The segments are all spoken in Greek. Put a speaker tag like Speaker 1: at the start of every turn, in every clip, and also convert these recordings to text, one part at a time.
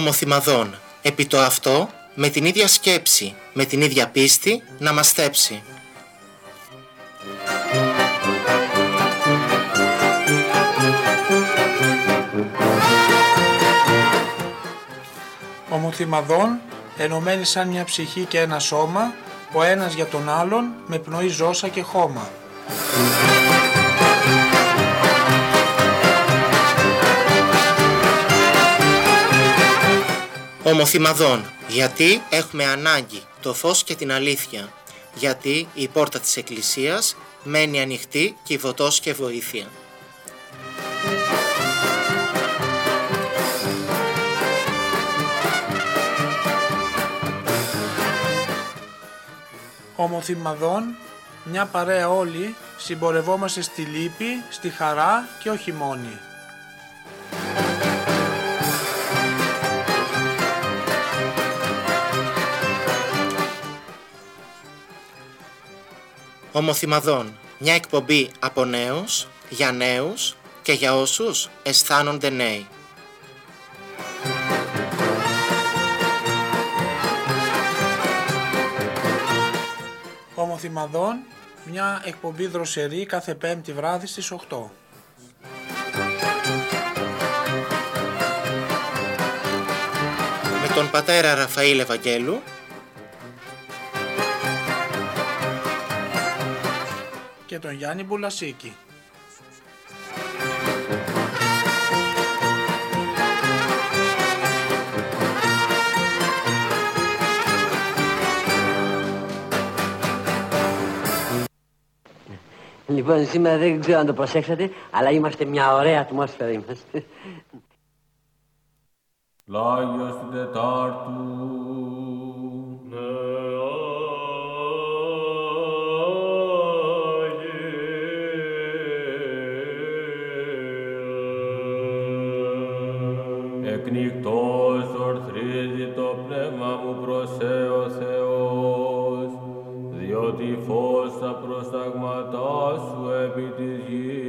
Speaker 1: Ομοθυμαδών, επί το αυτό, με την ίδια σκέψη, με την ίδια πίστη, να μας θέψει.
Speaker 2: Ομοθυμαδών, ενωμένοι σαν μια ψυχή και ένα σώμα, ο ένας για τον άλλον, με πνοή ζώσα και χώμα.
Speaker 1: Ομοθυμαδών, γιατί έχουμε ανάγκη το φως και την αλήθεια. Γιατί η πόρτα της Εκκλησίας μένει ανοιχτή κυβωτός και βοήθεια.
Speaker 2: Ομοθυμαδών, μια παρέα όλοι, συμπορευόμαστε στη λύπη, στη χαρά και όχι μόνοι.
Speaker 1: Ομοθυμαδών, μια εκπομπή από νέους, για νέους και για όσους αισθάνονται νέοι.
Speaker 2: Ομοθυμαδών, μια εκπομπή δροσερή κάθε πέμπτη βράδυ στις 8.
Speaker 1: Με τον πατέρα Ραφαήλ Ευαγγέλου
Speaker 2: και τον Γιάννη Μπουλασίκη.
Speaker 3: Λοιπόν, σήμερα δεν ξέρω αν το προσέξατε, αλλά είμαστε μια ωραία ατμόσφαιρα είμαστε.
Speaker 4: Πλάγιος του Τετάρτου. Εκνικτός ορθρίζει το πνεύμα μου προς ο Θεός, διότι φως τα προσταγματά σου επί της γης.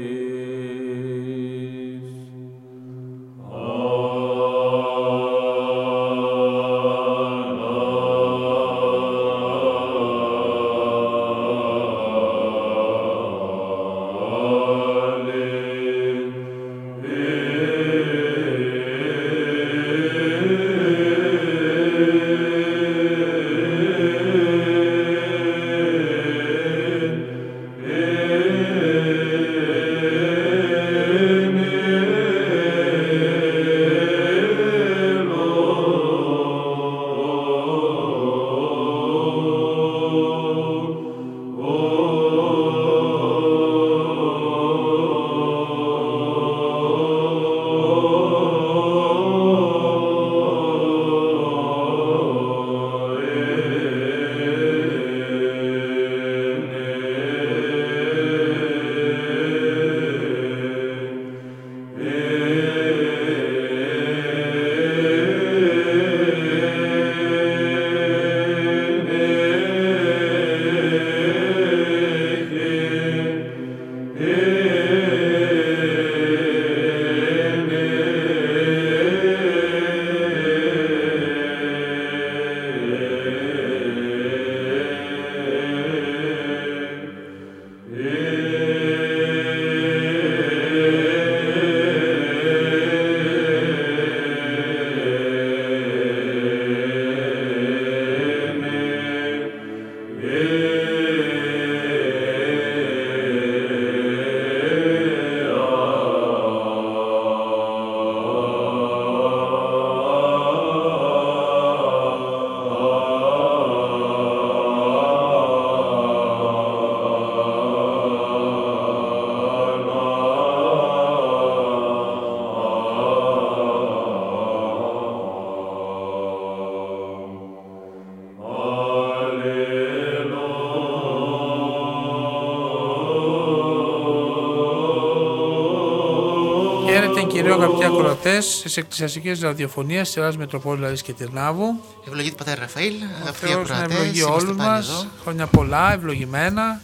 Speaker 2: Ακροατέ της εκκλησιαστικής ραδιοφωνίας της Ελλάδας Μετροπόλης Λαρή και Τυρνάβου.
Speaker 1: Ευλογείτε πατέρα Ραφαήλ,
Speaker 2: Ο
Speaker 1: αυτοί οι
Speaker 2: Θεός να
Speaker 1: ακροατές,
Speaker 2: ευλογεί
Speaker 1: είμαστε
Speaker 2: όλους
Speaker 1: πάλι
Speaker 2: μας,
Speaker 1: εδώ.
Speaker 2: χρόνια πολλά, ευλογημένα.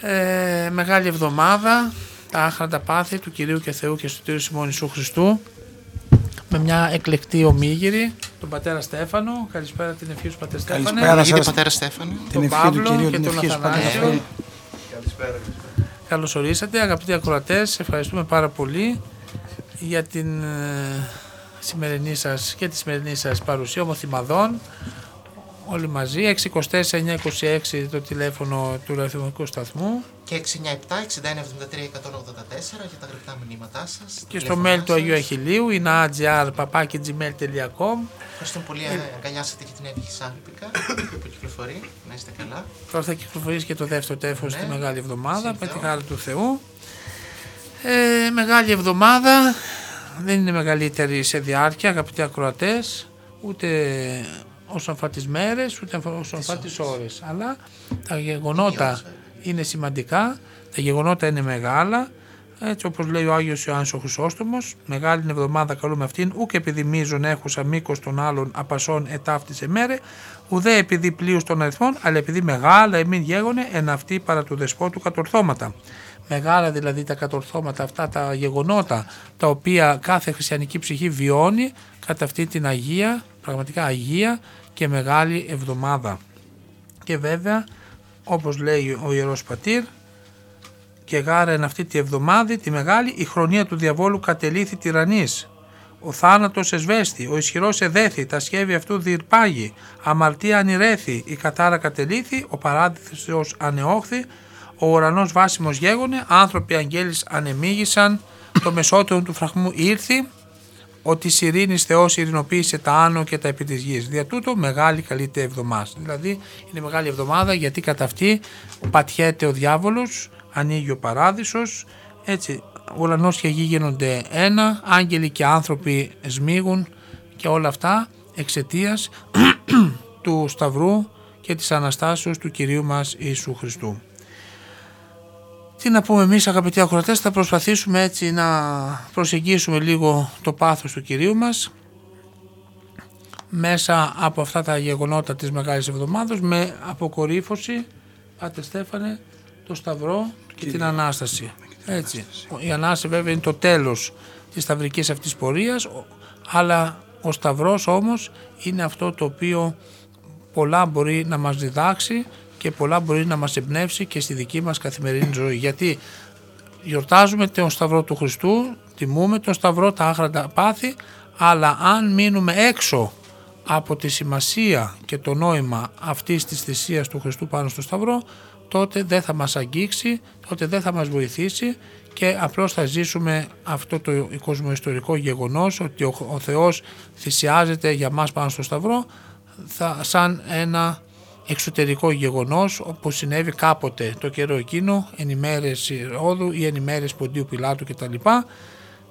Speaker 2: Ε, μεγάλη εβδομάδα, τα άχραντα πάθη του Κυρίου και Θεού και του Σιμών Ιησού Χριστού με μια εκλεκτή ομίγυρη, τον πατέρα Στέφανο. Καλησπέρα την ευχή σου πατέρα Στέφανε.
Speaker 5: Καλησπέρα
Speaker 1: Ευλογείτε
Speaker 5: σας.
Speaker 1: πατέρα Στέφανο.
Speaker 5: Την
Speaker 2: τον
Speaker 5: ευχή του
Speaker 2: Παύλο
Speaker 5: Κυρίου,
Speaker 2: και
Speaker 5: την
Speaker 2: τον
Speaker 5: ευχή σου, Πατέρα
Speaker 2: Αθανάσιο.
Speaker 5: Ραφαήλ.
Speaker 2: Καλώς ορίσατε αγαπητοί ακροατές, ευχαριστούμε πάρα πολύ για την ε, σημερινή σας και τη σημερινή σας παρουσία ομοθυμαδών όλοι μαζί, 624-926 το τηλέφωνο του ραδιοφωνικού σταθμού
Speaker 1: Και 697-6173-184 για τα γραπτά μηνύματά σας.
Speaker 2: και στο mail του Αγίου Αχιλίου είναι agr.gmail.com
Speaker 1: Ευχαριστούμε πολύ, ε, αγκαλιάσατε και την Εύη Σάλπικα που κυκλοφορεί. Να είστε καλά.
Speaker 2: Τώρα θα κυκλοφορήσει και το δεύτερο τέφος
Speaker 1: Ναι.
Speaker 2: τη Μεγάλη Εβδομάδα με
Speaker 1: Σύμφωνα.
Speaker 2: τη χάρη του Θεού. Ε, μεγάλη Εβδομάδα. Δεν είναι μεγαλύτερη σε διάρκεια αγαπητοί ακροατές. Ούτε όσον αφορά τις μέρες ούτε όσον αφορά τις ώρες. Αλλά τα γεγονότα είναι σημαντικά. Τα γεγονότα είναι μεγάλα. Έτσι όπως λέει ο Άγιος Ιωάννης ο Χρυσόστομος μεγάλη είναι εβδομάδα καλούμε αυτήν ούκ επειδή μίζων έχουσα μήκος των άλλων απασών ετάφτισε μέρε ουδέ επειδή πλοίους των αριθμών αλλά επειδή μεγάλα εμήν γέγονε εν αυτή παρά του δεσπότου κατορθώματα μεγάλα δηλαδή τα κατορθώματα αυτά τα γεγονότα τα οποία κάθε χριστιανική ψυχή βιώνει κατά αυτή την Αγία, πραγματικά Αγία και Μεγάλη Εβδομάδα. Και βέβαια, όπως λέει ο Ιερός Πατήρ, και γάρεν αυτή τη εβδομάδη τη μεγάλη η χρονία του διαβόλου κατελήθη τυραννής. Ο θάνατος εσβέστη, ο ισχυρός εδέθη, τα σχέδη αυτού διηρπάγει, αμαρτία ανηρέθη, η κατάρα κατελήθη, ο παράδεισος ανεόχθη, ο ουρανός βάσιμος γέγονε, άνθρωποι αγγέλης ανεμίγησαν, το μεσότερο του φραγμού ήρθη, ότι η ειρήνης Θεός ειρηνοποίησε τα άνω και τα επί της γης. Δια τούτο μεγάλη καλύτερη εβδομάδα. Δηλαδή είναι μεγάλη εβδομάδα γιατί κατά αυτή πατιέται ο διάβολος, ανοίγει ο παράδεισος, έτσι ο ουρανός και η γη γίνονται ένα, άγγελοι και άνθρωποι σμίγουν και όλα αυτά εξαιτίας του Σταυρού και της Αναστάσεως του Κυρίου μας Ιησού Χριστού. Τι να πούμε εμείς αγαπητοί ακροατές, θα προσπαθήσουμε έτσι να προσεγγίσουμε λίγο το πάθος του Κυρίου μας μέσα από αυτά τα γεγονότα της Μεγάλης Εβδομάδος με αποκορύφωση, πάτε Στέφανε, το Σταυρό και την Ανάσταση. Έτσι. Η Ανάσταση βέβαια είναι το τέλος της σταυρικής αυτής πορείας, ο- αλλά ο Σταυρός όμως είναι αυτό το οποίο πολλά μπορεί να μας διδάξει και πολλά μπορεί να μας εμπνεύσει και στη δική μας καθημερινή ζωή. Γιατί γιορτάζουμε τον Σταυρό του Χριστού, τιμούμε τον Σταυρό, τα άχραντα πάθη, αλλά αν μείνουμε έξω από τη σημασία και το νόημα αυτής της θυσίας του Χριστού πάνω στο Σταυρό, τότε δεν θα μας αγγίξει, τότε δεν θα μας βοηθήσει και απλώς θα ζήσουμε αυτό το κοσμοϊστορικό γεγονός ότι ο, ο Θεός θυσιάζεται για μας πάνω στο Σταυρό θα, σαν ένα εξωτερικό γεγονός όπως συνέβη κάποτε το καιρό εκείνο εν ημέρες Ρώδου ή εν ημέρες Ποντίου Πιλάτου κτλ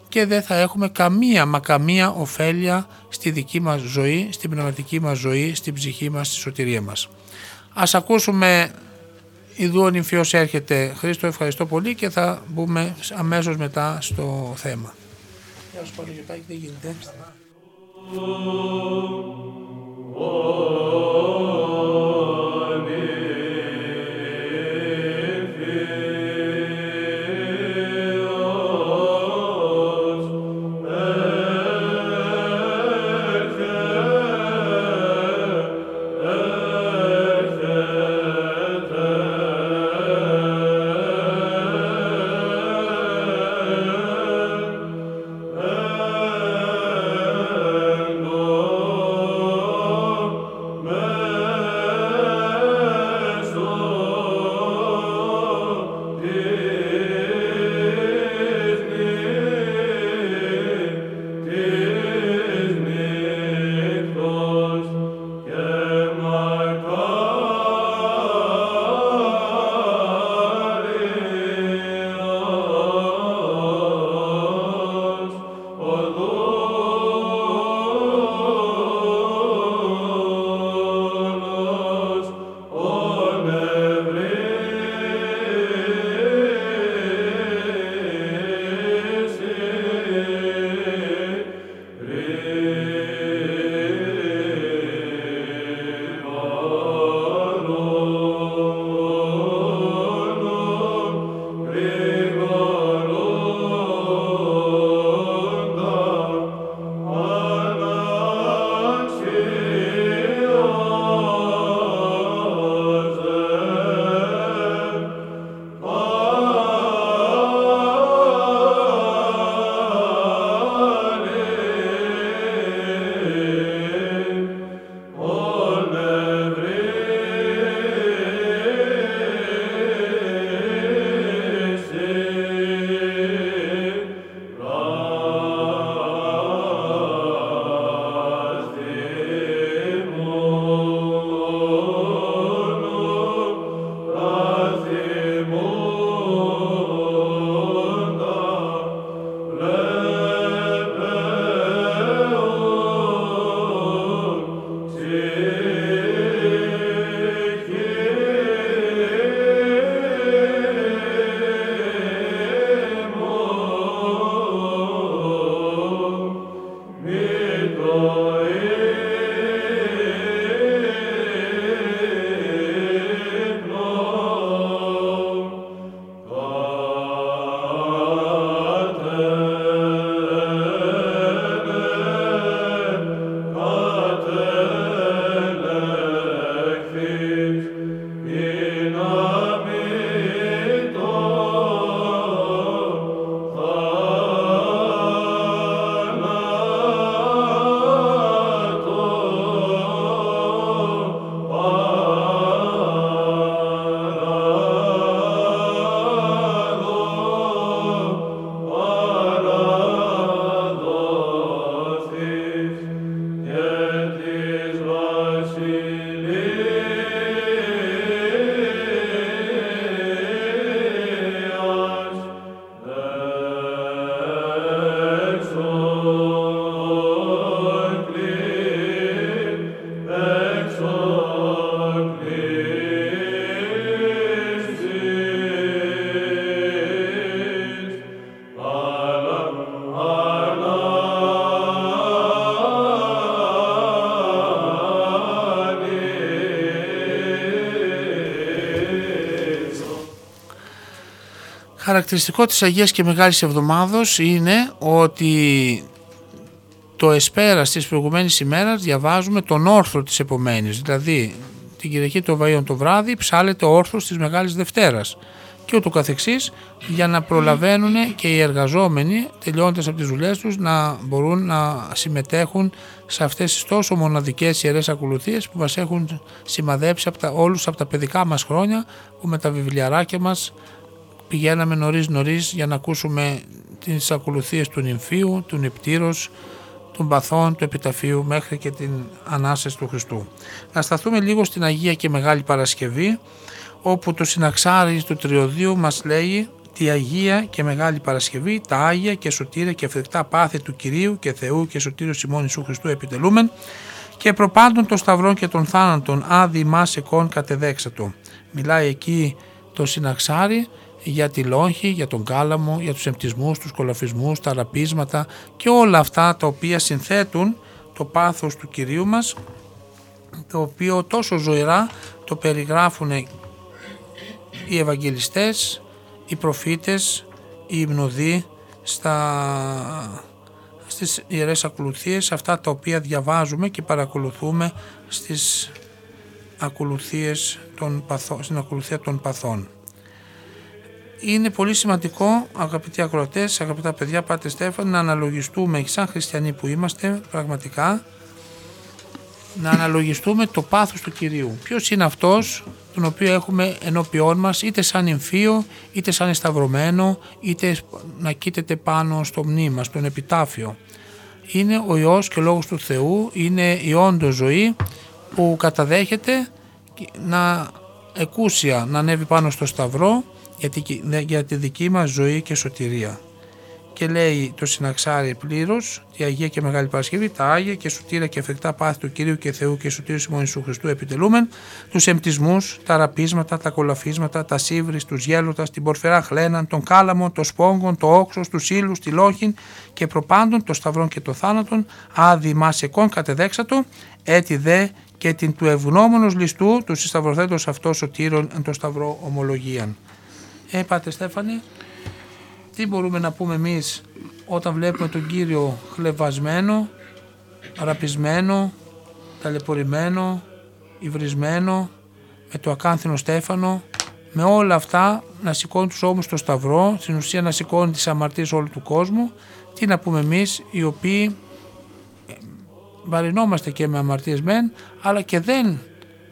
Speaker 2: και δεν θα έχουμε καμία μα καμία ωφέλεια στη δική μας ζωή, στην πνευματική μας ζωή, στην ψυχή μας, στη σωτηρία μας. Ας ακούσουμε Ιδού ο νυμφιός έρχεται. Χρήστο ευχαριστώ πολύ και θα μπούμε αμέσως μετά στο θέμα. Γεια σου Παναγιωτάκη, τι γίνεται.
Speaker 4: 阿弥陀。
Speaker 2: Χαρακτηριστικό της Αγίας και Μεγάλης Εβδομάδος είναι ότι το εσπέρας της προηγουμένης ημέρας διαβάζουμε τον όρθρο της επομένης. Δηλαδή την Κυριακή των Βαΐων το βράδυ ψάλεται ο όρθρος της Μεγάλης Δευτέρας και ούτω καθεξής για να προλαβαίνουν και οι εργαζόμενοι τελειώντας από τις δουλειές τους να μπορούν να συμμετέχουν σε αυτές τις τόσο μοναδικές ιερές ακολουθίες που μας έχουν σημαδέψει από τα, όλους από τα παιδικά μας χρόνια που με τα βιβλιαράκια μας πηγαίναμε νωρίς νωρίς για να ακούσουμε τις ακολουθίες του νυμφίου, του νηπτήρος, των παθών, του επιταφείου μέχρι και την Ανάσταση του Χριστού. Να σταθούμε λίγο στην Αγία και Μεγάλη Παρασκευή όπου το συναξάρι του Τριωδίου μας λέει τη Αγία και Μεγάλη Παρασκευή, τα Άγια και σωτήρια και φρικτά πάθη του Κυρίου και Θεού και Σωτήριου Σιμών Ιησού Χριστού επιτελούμεν και προπάντων των σταυρών και των θάνατων άδει μας εκών κατεδέξατο. Μιλάει εκεί το συναξάρι για τη λόγχη, για τον κάλαμο, για τους εμπτισμούς, τους κολαφισμούς, τα ραπίσματα και όλα αυτά τα οποία συνθέτουν το πάθος του Κυρίου μας το οποίο τόσο ζωηρά το περιγράφουν οι Ευαγγελιστές, οι προφήτες, οι υμνοδοί στα, στις Ιερές Ακολουθίες, αυτά τα οποία διαβάζουμε και παρακολουθούμε στις ακολουθίες των παθών, στην ακολουθία των παθών. Είναι πολύ σημαντικό, αγαπητοί ακροατές, αγαπητά παιδιά, πάτε Στέφαν, να αναλογιστούμε σαν χριστιανοί που είμαστε πραγματικά να αναλογιστούμε το πάθος του Κυρίου. Ποιος είναι αυτός τον οποίο έχουμε ενώπιόν μας είτε σαν εμφύο είτε σαν εσταυρωμένο είτε να κοίταται πάνω στο μνήμα, στον επιτάφιο. Είναι ο Υιός και ο Λόγος του Θεού, είναι η όντως ζωή που καταδέχεται να εκούσια να ανέβει πάνω στο σταυρό για τη δική μας ζωή και σωτηρία και λέει το συναξάρι πλήρως, τη Αγία και Μεγάλη Παρασκευή, τα Άγια και σωτήρα και εφεκτά πάθη του κυρίου και Θεού και σωτήρου Σιμών Ιησού Χριστού επιτελούμεν, τους εμπτισμού, τα ραπίσματα, τα κολαφίσματα, τα σύβρις, τους γέλωτας, την πορφερά χλέναν, τον κάλαμο, το σπόγκον, το όξος, τους ύλου, τη λόχιν και προπάντων, το σταυρόν και το θάνατον, άδει μασεκών κατεδέξατο, έτι δε και την του ευγνώμονος ληστού τους συσταυροθέτως αυτός σωτήρων εν το σταυρό ομολογίαν. Ε, πάτε Στέφανη. Τι μπορούμε να πούμε εμείς όταν βλέπουμε τον Κύριο χλεβασμένο, αραπισμένο, ταλαιπωρημένο, υβρισμένο, με το ακάνθινο στέφανο, με όλα αυτά να σηκώνει τους ώμους στο σταυρό, στην ουσία να σηκώνει τις αμαρτίες όλου του κόσμου, τι να πούμε εμείς οι οποίοι ε, βαρινόμαστε και με αμαρτίες μεν, αλλά και δεν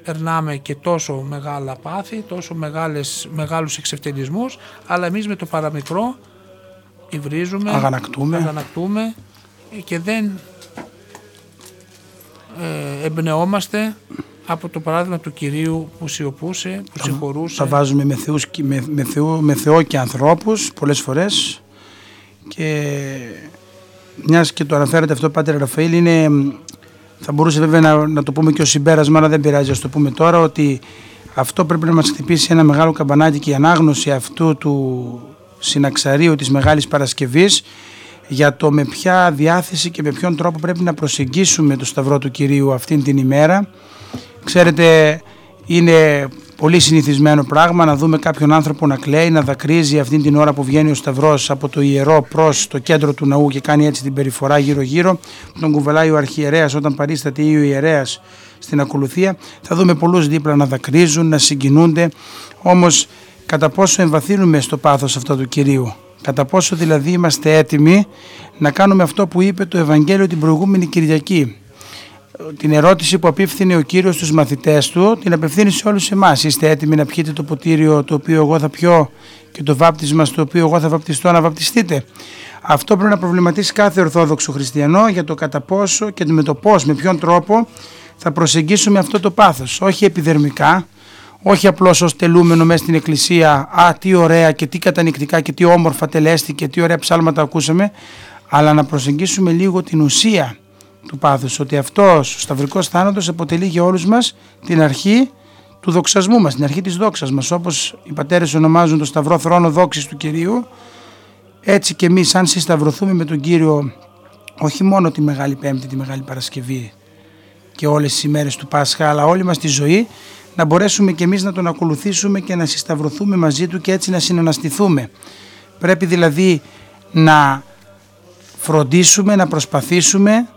Speaker 2: περνάμε και τόσο μεγάλα πάθη, τόσο μεγάλες, μεγάλους εξευτελισμούς, αλλά εμείς με το παραμικρό υβρίζουμε,
Speaker 5: αγανακτούμε,
Speaker 2: αγανακτούμε και δεν ε, εμπνεόμαστε από το παράδειγμα του Κυρίου που σιωπούσε, που συγχωρούσε.
Speaker 5: Τα βάζουμε με, θεούς, με, με, Θεό, με Θεό και ανθρώπους πολλές φορές και μιας και το αναφέρεται αυτό Πάτερ Ραφαήλ είναι, θα μπορούσε βέβαια να, να το πούμε και ως συμπέρασμα αλλά δεν πειράζει να το πούμε τώρα ότι αυτό πρέπει να μας χτυπήσει ένα μεγάλο καμπανάκι και η ανάγνωση αυτού του συναξαρίου της Μεγάλης Παρασκευής για το με ποια διάθεση και με ποιον τρόπο πρέπει να προσεγγίσουμε το Σταυρό του Κυρίου αυτήν την ημέρα. Ξέρετε είναι πολύ συνηθισμένο πράγμα να δούμε κάποιον άνθρωπο να κλαίει, να δακρύζει αυτήν την ώρα που βγαίνει ο Σταυρός από το ιερό προς το κέντρο του ναού και κάνει έτσι την περιφορά γύρω γύρω. Τον κουβαλάει ο αρχιερέας όταν παρίσταται ή ο ιερέας στην ακολουθία. Θα δούμε πολλούς δίπλα να δακρύζουν, να συγκινούνται. Όμως κατά πόσο εμβαθύνουμε στο πάθος αυτό του Κυρίου; Κατά πόσο δηλαδή είμαστε έτοιμοι να κάνουμε αυτό που είπε το Ευαγγέλιο την προηγούμενη Κυριακή; Την ερώτηση που απίφθινε ο Κύριος στους μαθητές του την απευθύνει σε όλους εμάς. Είστε έτοιμοι να πιείτε το ποτήριο το οποίο εγώ θα πιω και το βάπτισμα στο οποίο εγώ θα βαπτιστώ να βαπτιστείτε; Αυτό πρέπει να προβληματίσει κάθε Ορθόδοξο Χριστιανό για το κατά πόσο και με το πώς, με ποιον τρόπο θα προσεγγίσουμε αυτό το πάθος. Όχι επιδερμικά, όχι απλώς ως τελούμενο μέσα στην εκκλησία «Α, τι ωραία και τι κατανικτικά και τι όμορφα τελέστηκε, τι ωραία ψάλματα ακούσαμε», αλλά να προσεγγίσουμε λίγο την ουσία του πάθους, ότι αυτός ο σταυρικός θάνατος αποτελεί για όλους μας την αρχή του δοξασμού μας, την αρχή της δόξας μας, όπως οι πατέρες ονομάζουν το σταυρό θρόνο δόξης του Κυρίου, έτσι και εμείς αν συσταυρωθούμε με τον Κύριο όχι μόνο τη Μεγάλη Πέμπτη, τη Μεγάλη Παρασκευή και όλες τις ημέρες του Πάσχα, αλλά όλη μας τη ζωή να μπορέσουμε και εμείς να τον ακολουθήσουμε και να συσταυρωθούμε μαζί του και έτσι να συναναστηθούμε. Πρέπει δηλαδή να φροντίσουμε, να προσπαθήσουμε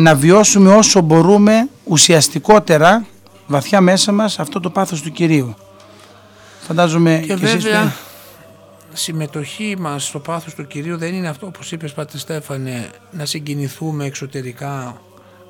Speaker 5: να βιώσουμε όσο μπορούμε ουσιαστικότερα βαθιά μέσα μας αυτό το πάθος του Κυρίου. Φαντάζομαι
Speaker 2: Και
Speaker 5: και εσείς
Speaker 2: βέβαια
Speaker 5: που-
Speaker 2: συμμετοχή μας στο πάθος του Κυρίου δεν είναι αυτό όπως είπες Πάτε Στέφανε να συγκινηθούμε εξωτερικά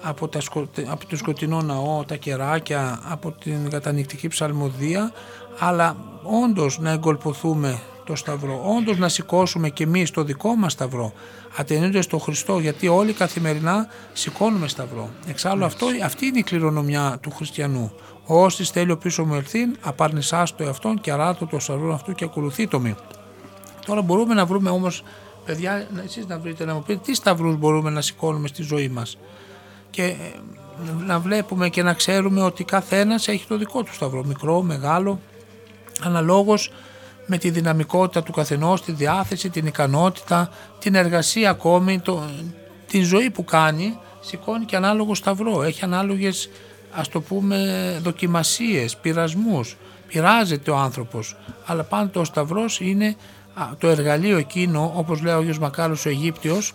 Speaker 2: από, τα σκο- από το σκοτεινό ναό, τα κεράκια, από την κατανυκτική ψαλμοδία αλλά όντως να εγκολποθούμε το Σταυρό, όντως να σηκώσουμε και εμείς το δικό μας Σταυρό ατενούνται στο Χριστό γιατί όλοι καθημερινά σηκώνουμε Σταυρό. Εξάλλου αυτό, αυτή είναι η κληρονομιά του χριστιανού. Ο Όστης θέλει ο πίσω μου ελθύν, απαρνησάς το εαυτόν και αράτω το σταυρό αυτού και ακολουθεί το μη. Τώρα μπορούμε να βρούμε όμως, παιδιά, να- εσείς να βρείτε να μου πείτε τι σταυρούς μπορούμε να σηκώνουμε στη ζωή μας; Και ε, να βλέπουμε και να ξέρουμε ότι καθένας έχει το δικό του σταυρό, μικρό, μεγάλο, αναλόγως με τη δυναμικότητα του καθενός, τη διάθεση, την ικανότητα, την εργασία ακόμη, το, την ζωή που κάνει, σηκώνει και ανάλογο σταυρό. Έχει ανάλογες, ας το πούμε, δοκιμασίες, πειρασμούς. Πειράζεται ο άνθρωπος, αλλά πάντοτε ο σταυρός είναι α, το εργαλείο εκείνο, όπως λέει ο Άγιος Μακάρος ο Αιγύπτιος,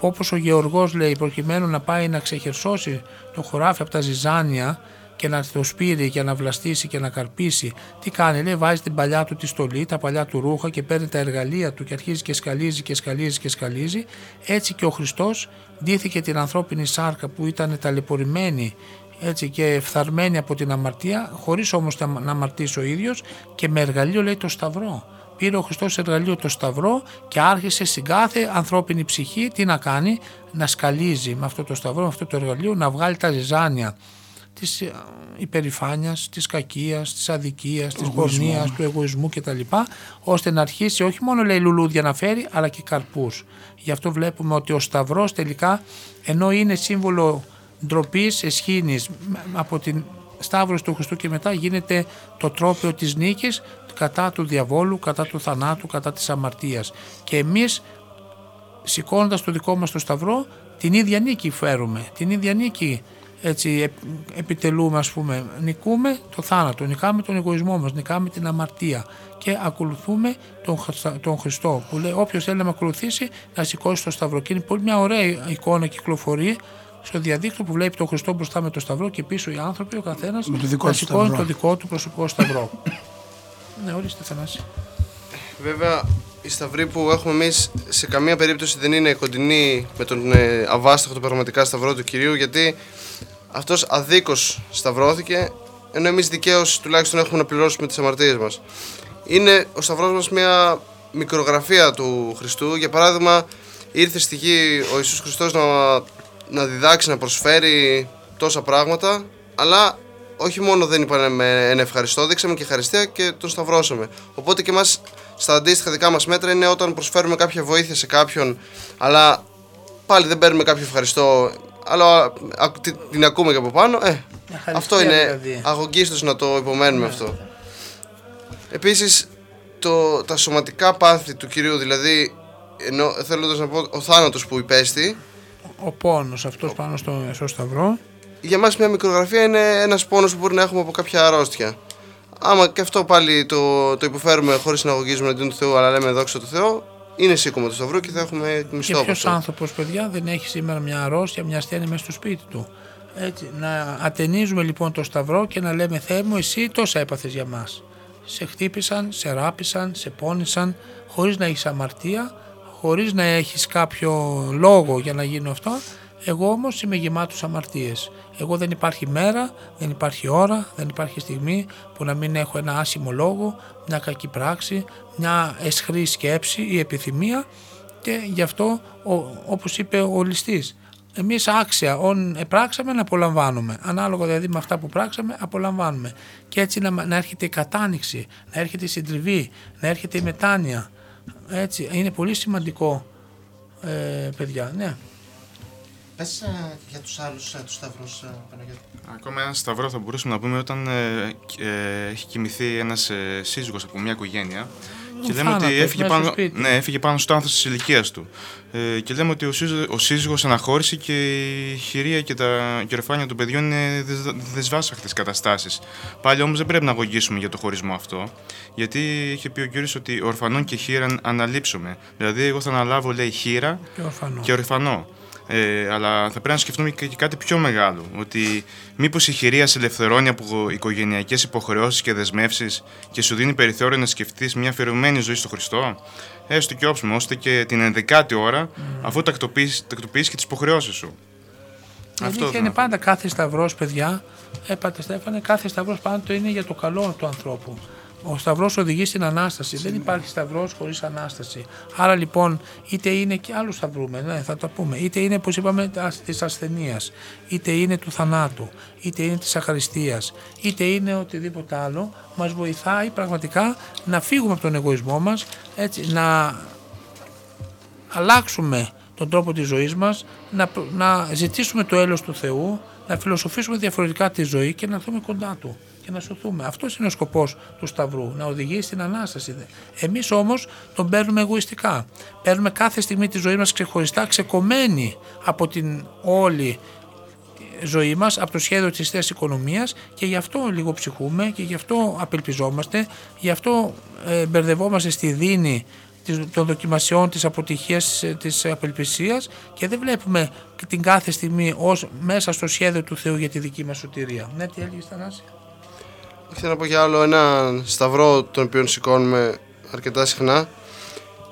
Speaker 2: που όπως ο Γεωργός λέει, προκειμένου να πάει να ξεχερσώσει το χωράφι από τα ζυζάνια και να το σπείρει και να βλαστήσει και να καρπίσει, τι κάνει, λέει, βάζει την παλιά του τη στολή, τα παλιά του ρούχα και παίρνει τα εργαλεία του και αρχίζει και σκαλίζει και σκαλίζει και σκαλίζει. Έτσι και ο Χριστός ντύθηκε την ανθρώπινη σάρκα που ήταν ταλαιπωρημένη έτσι και φθαρμένη από την αμαρτία, χωρίς όμως να να αμαρτήσει ο ίδιος και με εργαλείο λέει το σταυρό. Πήρε ο Χριστός εργαλείο το σταυρό και άρχισε στην κάθε ανθρώπινη ψυχή τι να κάνει, να σκαλίζει με αυτό το σταυρό, με αυτό το εργαλείο, να βγάλει τα ζυζάνια της ε, υπερηφάνειας, της κακίας, της αδικίας, της
Speaker 5: εγωισμού.
Speaker 2: πορνείας, του εγωισμού κτλ. ώστε να αρχίσει όχι μόνο λέει λουλούδια να φέρει, αλλά και καρπούς. Γι' αυτό βλέπουμε ότι ο Σταυρός τελικά, ενώ είναι σύμβολο ντροπής, εσχήνης, μ- από την Σταύρος του Χριστού και μετά γίνεται το τρόπαιο της νίκης κατά του διαβόλου, κατά του θανάτου, κατά της αμαρτίας. Και εμείς σηκώνοντας το δικό μας το σταυρό την ίδια νίκη φέρουμε, την ίδια νίκη έτσι επ- επιτελούμε ας πούμε, νικούμε το θάνατο, νικάμε τον εγωισμό μας, νικάμε την αμαρτία και ακολουθούμε τον, Χριστα- τον Χριστό που λέει όποιος θέλει να με ακολουθήσει να σηκώσει το σταυρό και είναι πολύ μια ωραία εικόνα κυκλοφορεί στο διαδίκτυο που βλέπει τον Χριστό μπροστά με το σταυρό και πίσω οι άνθρωποι, ο καθένας
Speaker 5: Με το δικό
Speaker 2: να
Speaker 5: του
Speaker 2: σηκώνει
Speaker 5: σταυρό.
Speaker 2: το δικό του προσωπικό σταυρό. ναι, ορίστε Θανάση.
Speaker 6: Βέβαια, οι σταυροί που έχουμε εμείς σε καμία περίπτωση δεν είναι κοντινοί με τον ε, αβάσταχτο πραγματικά σταυρό του κυρίου γιατί αυτός αδίκως σταυρώθηκε ενώ εμείς δικαίως τουλάχιστον έχουμε να πληρώσουμε τις αμαρτίες μας. Είναι ο σταυρός μας μια μικρογραφία του Χριστού. Για παράδειγμα, ήρθε στη γη ο Ιησούς Χριστός να, να διδάξει, να προσφέρει τόσα πράγματα, αλλά όχι μόνο δεν είπαμε με ένα ευχαριστώ, δείξαμε και ευχαριστία και τον σταυρώσαμε. Οπότε και εμάς στα αντίστοιχα δικά μας μέτρα είναι όταν προσφέρουμε κάποια βοήθεια σε κάποιον, αλλά πάλι δεν παίρνουμε κάποιο ευχαριστώ, αλλά α, την, την ακούμε και από πάνω. Ε, αυτό είναι
Speaker 2: δηλαδή.
Speaker 6: αγωγίστος να το υπομένουμε αυτό. Επίσης, το, τα σωματικά πάθη του κυρίου, δηλαδή, ενώ, θέλοντας να πω, ο θάνατος που υπέστη,
Speaker 2: Ο πόνος αυτός πάνω στο, στο σταυρό
Speaker 6: για μας μια μικρογραφία είναι ένας πόνος που μπορεί να έχουμε από κάποια αρρώστια. Άμα και αυτό πάλι το, το υποφέρουμε χωρίς να αγωγίζουμε αντίον του Θεού, αλλά λέμε δόξα του Θεού, είναι σήκωμα του Σταυρού και θα έχουμε
Speaker 2: Και
Speaker 6: μισθό από
Speaker 2: ποιος
Speaker 6: αυτό.
Speaker 2: άνθρωπος, παιδιά, δεν έχει σήμερα μια αρρώστια, μια ασθένεια μέσα στο σπίτι του. Έτσι, να ατενίζουμε λοιπόν το σταυρό και να λέμε Θεέ μου, εσύ τόσα έπαθες για μας. Σε χτύπησαν, σε ράπησαν, σε πόνησαν, χωρίς να έχεις αμαρτία, χωρίς να έχεις κάποιο λόγο για να γίνει αυτό. Εγώ όμως είμαι γεμάτος αμαρτίες. Εγώ δεν υπάρχει μέρα, δεν υπάρχει ώρα, δεν υπάρχει στιγμή που να μην έχω ένα άσημο λόγο, μια κακή πράξη, μια εσχρή σκέψη ή επιθυμία και γι' αυτό ο, όπως είπε ο ληστής εμείς άξια όν επράξαμε να απολαμβάνουμε. Ανάλογα δηλαδή με αυτά που πράξαμε απολαμβάνουμε. Και έτσι να, να έρχεται η κατάνοιξη να έρχεται η συντριβή να έρχεται η μετάνοια. Έτσι είναι πολύ σημαντικό ε, παιδιά ναι
Speaker 1: Πες ε, για τους άλλους ε, τους σταυρούς, ε, Παναγιώτη.
Speaker 7: Ακόμα ένα σταυρό θα μπορούσαμε να πούμε όταν ε, ε, έχει κοιμηθεί ένας ε, σύζυγος από μια οικογένεια Και λέμε
Speaker 2: θάνατος
Speaker 7: ότι έφυγε
Speaker 2: μέσα στο
Speaker 7: πάνω,
Speaker 2: σπίτι.
Speaker 7: ναι, έφυγε πάνω στο άνθος της ηλικίας του. Ε, και λέμε ότι ο, σύζυγος, ο σύζυγος αναχώρησε και η χειρία και τα κερφάνια του παιδιών είναι δεσ- δεσβάσαχτες καταστάσεις. Πάλι όμως δεν πρέπει να αγωγήσουμε για το χωρισμό αυτό, γιατί είχε πει ο κύριος ότι ορφανών και χείραν αναλείψουμε. Δηλαδή εγώ θα αναλάβω λέει χείρα
Speaker 2: Και ορφανό.
Speaker 7: και ορφανό. Ε, αλλά θα πρέπει να σκεφτούμε και και κάτι πιο μεγάλο. Ότι μήπως η χειρία σε ελευθερώνει από οικογενειακές υποχρεώσεις και δεσμεύσεις και σου δίνει περιθώριο να σκεφτείς μια αφιερωμένη ζωή στο Χριστό; Έστω και όψιμο, ώστε και την ενδεκάτη ώρα, αφού τακτοποιήσει τακτοποιήσεις και τις υποχρεώσεις σου.
Speaker 2: Η αλήθεια είναι πάντα κάθε σταυρός, παιδιά. Έπατε Στέφανε, κάθε σταυρός πάντοτε είναι για το καλό του ανθρώπου. Ο σταυρός οδηγεί στην ανάσταση. Δεν υπάρχει σταυρός χωρίς ανάσταση. Άρα λοιπόν, είτε είναι και άλλους θα βρούμε, ναι, θα το πούμε. Είτε είναι, όπως είπαμε, της ασθενείας, είτε είναι του θανάτου, είτε είναι της αχαριστία, είτε είναι οτιδήποτε άλλο, μας βοηθάει πραγματικά να φύγουμε από τον εγωισμό μας, να αλλάξουμε τον τρόπο της ζωής μας, να, να ζητήσουμε το έλεος του Θεού, να φιλοσοφήσουμε διαφορετικά τη ζωή και να έρθουμε κοντά Του και να σωθούμε. Αυτός είναι ο σκοπός του Σταυρού, να οδηγεί στην Ανάσταση. Εμείς όμως τον παίρνουμε εγωιστικά. Παίρνουμε κάθε στιγμή τη ζωή μας ξεχωριστά, ξεκομμένη από την όλη ζωή μας, από το σχέδιο της θέσης οικονομίας και γι' αυτό λίγο ψυχούμε και γι' αυτό απελπιζόμαστε, γι' αυτό ε, μπερδευόμαστε στη δίνη των δοκιμασιών, της αποτυχίας, της απελπισίας και δεν βλέπουμε την κάθε στιγμή ως μέσα στο σχέδιο του Θεού για τη δική μας σωτηρία. Ναι, τι έλεγες Θανάση;
Speaker 6: Θέλω να πω για άλλο ένα σταυρό τον οποίο σηκώνουμε αρκετά συχνά.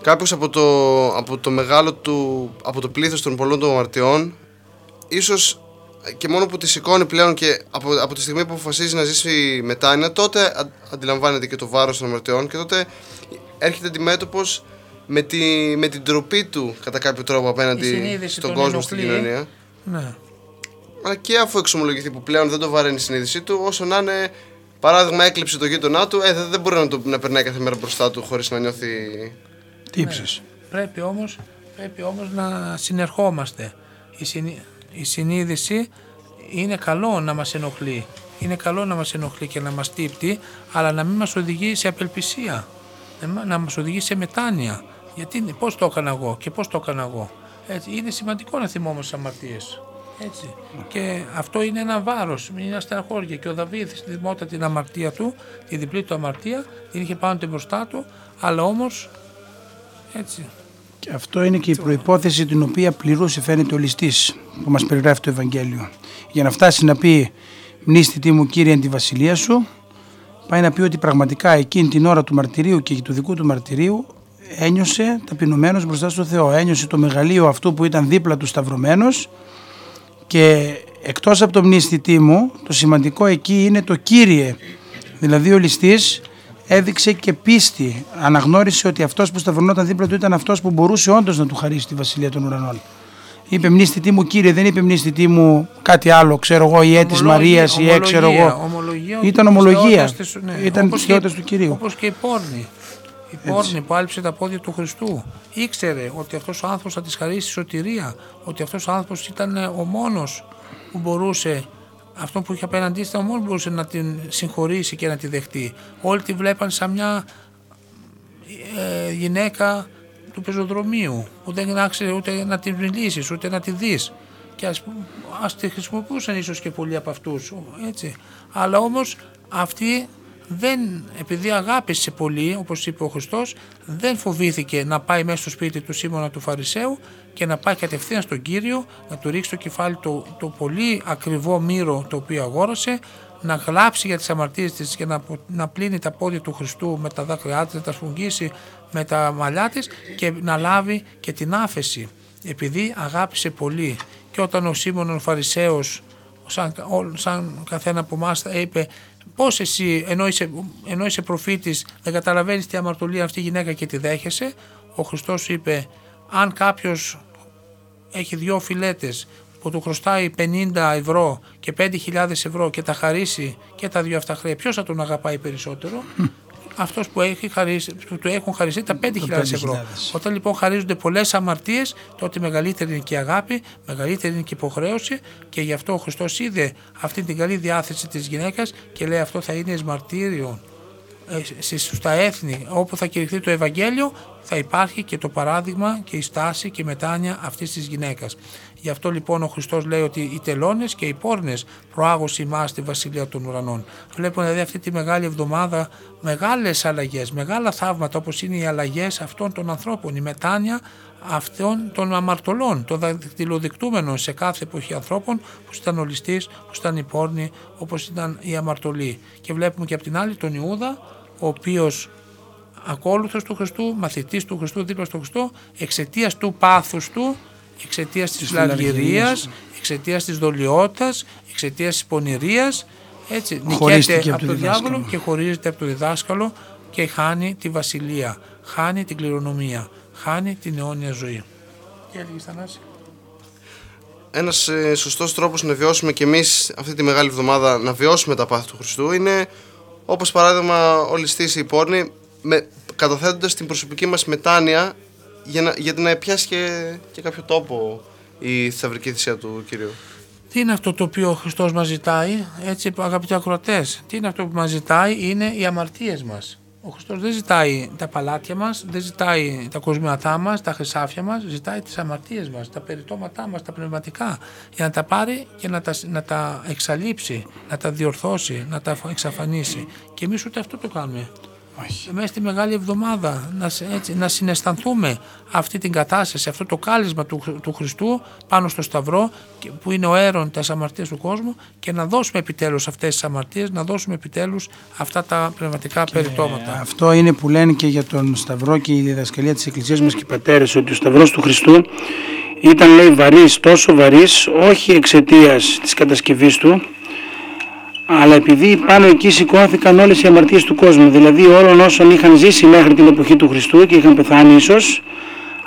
Speaker 6: Κάποιος από το, από το μεγάλο του, από το πλήθος των πολλών των αμαρτιών ίσως και μόνο που τη σηκώνει πλέον και από, από τη στιγμή που αποφασίζει να ζήσει μετάνοια τότε α, αντιλαμβάνεται και το βάρος των αμαρτιών και τότε έρχεται αντιμέτωπος με, τη, με την τροπή του κατά κάποιο τρόπο απέναντι στον κόσμο, στην κοινωνία.
Speaker 2: Ναι.
Speaker 6: Αλλά και αφού εξομολογηθεί που πλέον δεν το βαραίνει η συνείδησή του, όσο να είναι παράδειγμα έκλειψε το γείτονά του, ε, δεν, δεν μπορεί να, το, να περνάει κάθε μέρα μπροστά του χωρίς να νιώθει
Speaker 5: τύψεις.
Speaker 2: Ναι. Πρέπει, όμως, πρέπει όμως να συνερχόμαστε. Η, συνει... η συνείδηση είναι καλό να μας ενοχλεί. Είναι καλό να μας ενοχλεί και να μας τύπτει, αλλά να μην μας οδηγεί σε απελπισία να μας οδηγεί σε μετάνοια. Γιατί πώς το έκανα εγώ και πώς το έκανα εγώ. Έτσι, είναι σημαντικό να θυμόμαστε τις αμαρτίες. Έτσι. Και αυτό είναι ένα βάρος, είναι ένα στεναχώρια. Και ο Δαβίδ θυμόταν την αμαρτία του, τη διπλή του αμαρτία, την είχε πάνω την μπροστά του, αλλά όμως έτσι.
Speaker 5: Και αυτό είναι και η προϋπόθεση την οποία πληρούσε φαίνεται ο ληστής που μας περιγράφει το Ευαγγέλιο. Για να φτάσει να πει μνήστη μου κύριε τη βασιλεία σου, πάει να πει ότι πραγματικά εκείνη την ώρα του μαρτυρίου και του δικού του μαρτυρίου ένιωσε ταπεινωμένος μπροστά στο Θεό. Ένιωσε το μεγαλείο αυτού που ήταν δίπλα του σταυρωμένος και εκτός από το μνηστητή μου το σημαντικό εκεί είναι το Κύριε. Δηλαδή ο ληστής έδειξε και πίστη, αναγνώρισε ότι αυτός που σταυρωνόταν δίπλα του ήταν αυτός που μπορούσε όντως να του χαρίσει τη Βασιλεία των Ουρανών. Είπε μνηστητή μου κύριε, δεν είπε μνηστητή μου κάτι άλλο, ξέρω εγώ, η έτη Μαρίας ή ε, ξέρω εγώ.
Speaker 2: Ομολογία,
Speaker 5: ήταν ομολογία.
Speaker 2: Της, ναι,
Speaker 5: ήταν τη του κυρίου.
Speaker 2: Όπως και η πόρνη. Η πόρνη που άλυψε τα πόδια του Χριστού. Ήξερε ότι αυτός ο άνθρωπος θα της χαρίσει σωτηρία. Ότι αυτός ο άνθρωπος ήταν ο μόνος που μπορούσε, αυτό που είχε απέναντί ήταν ο μόνος που μπορούσε να την συγχωρήσει και να τη δεχτεί. Όλοι τη βλέπαν σαν μια ε, γυναίκα του πεζοδρομίου που δεν άξιζε ούτε να την μιλήσεις ούτε να τη δεις. Και ας, ας τη χρησιμοποιούσαν ίσως και πολλοί από αυτούς, έτσι. Αλλά όμως αυτή δεν, επειδή αγάπησε πολύ, όπως είπε ο Χριστός, δεν φοβήθηκε να πάει μέσα στο σπίτι του Σίμωνα του Φαρισαίου και να πάει κατευθείαν στον Κύριο, να του ρίξει το κεφάλι το, το πολύ ακριβό μύρο το οποίο αγόρασε, να γλάψει για τις αμαρτίες της και να, να πλύνει τα πόδια του Χριστού με τα δάκρυά της, να τα σφουγγίσει με τα μαλλιά της και να λάβει και την άφεση επειδή αγάπησε πολύ. Και όταν ο Σίμωνον Φαρισαίος σαν, σαν καθένα από εμάς είπε πώς εσύ ενώ είσαι, ενώ είσαι προφήτης δεν καταλαβαίνεις τι αμαρτωλία αυτή η γυναίκα και τη δέχεσαι ο Χριστός είπε αν κάποιος έχει δυο φιλέτες που του χρωστάει 50 ευρώ και 5.000 ευρώ και τα χαρίσει και τα δύο αυτά χρέη, ποιος θα τον αγαπάει περισσότερο; Αυτός που, έχει χαρίσει, που του έχουν χαριστεί τα 5.000 ευρώ. Όταν λοιπόν χαρίζονται πολλές αμαρτίες, τότε μεγαλύτερη είναι και η αγάπη, μεγαλύτερη είναι και η υποχρέωση και γι' αυτό ο Χριστός είδε αυτή την καλή διάθεση της γυναίκας και λέει αυτό θα είναι εις μαρτύριο ε, στις- στα έθνη όπου θα κηρυχθεί το Ευαγγέλιο θα υπάρχει και το παράδειγμα και η στάση και η μετάνοια αυτής της γυναίκας. Γι' αυτό λοιπόν ο Χριστός λέει ότι οι τελώνες και οι πόρνες προάγωση ημάς στη Βασιλεία των Ουρανών. Βλέπουμε δηλαδή αυτή τη μεγάλη εβδομάδα μεγάλες αλλαγές, μεγάλα θαύματα όπως είναι οι αλλαγές αυτών των ανθρώπων, η μετάνοια αυτών των αμαρτωλών, των δακτυλοδεικτούμενων σε κάθε εποχή ανθρώπων που ήταν ο ληστής, που ήταν η πόρνη, όπως ήταν η αμαρτωλή. Και βλέπουμε και από την άλλη τον Ιούδα, ο οποίος ακόλουθος του Χριστού, μαθητής του Χριστού δίπλα στον Χριστό, εξαιτίας του πάθους του, εξαιτίας της
Speaker 5: Της
Speaker 2: λαργυρίας,
Speaker 5: λαργυρίας.
Speaker 2: εξαιτίας της δολιότητας, εξαιτίας της πονηρίας, έτσι,
Speaker 5: Χωρίστηκε
Speaker 2: νικέται
Speaker 5: από
Speaker 2: από
Speaker 5: το
Speaker 2: τον διάβολο
Speaker 5: διδάσκαλο.
Speaker 2: και χωρίζεται από το διδάσκαλο και χάνει τη βασιλεία, χάνει την κληρονομία, χάνει την αιώνια ζωή. Τι έλεγες Θανάση;
Speaker 6: Ένας ε, σωστός τρόπος να βιώσουμε και εμείς αυτή τη μεγάλη εβδομάδα να βιώσουμε τα πάθη του Χριστού είναι όπως παράδειγμα ο ληστής ή η πόρνη με, καταθέτοντας την προσωπική μας μετάνοια για να, για να πιάσει και, και κάποιο τόπο η θησαυρική θυσία του Κυρίου.
Speaker 2: Τι είναι αυτό το οποίο ο Χριστός μας ζητάει, έτσι αγαπητοί ακροατές, τι είναι αυτό που μας ζητάει, είναι οι αμαρτίες μας. Ο Χριστός δεν ζητάει τα παλάτια μας, δεν ζητάει τα κοσμήματά μας, τα χρυσάφια μας, ζητάει τις αμαρτίες μας, τα περιτώματά μας, τα πνευματικά, για να τα πάρει και να τα, να τα εξαλείψει, να τα διορθώσει, να τα εξαφανίσει. Και εμείς ούτε αυτό το κάνουμε. Μέσα στη Μεγάλη Εβδομάδα να, σε- έτσι, να συναισθανθούμε αυτή την κατάσταση, αυτό το κάλεσμα του, του Χριστού πάνω στο Σταυρό και- που είναι ο αίρον της αμαρτίας του κόσμου και να δώσουμε επιτέλους αυτές τις αμαρτίες, να δώσουμε επιτέλους αυτά τα πνευματικά περιτώματα.
Speaker 5: Αυτό είναι που λένε και για τον Σταυρό και η διδασκαλία της Εκκλησίας μας και οι πατέρες ότι ο Σταυρός του Χριστού ήταν λέει βαρύς, τόσο βαρύς όχι εξαιτίας της κατασκευής του αλλά επειδή πάνω εκεί σηκώθηκαν όλες οι αμαρτίες του κόσμου δηλαδή όλων όσων είχαν ζήσει μέχρι την εποχή του Χριστού και είχαν πεθάνει ίσως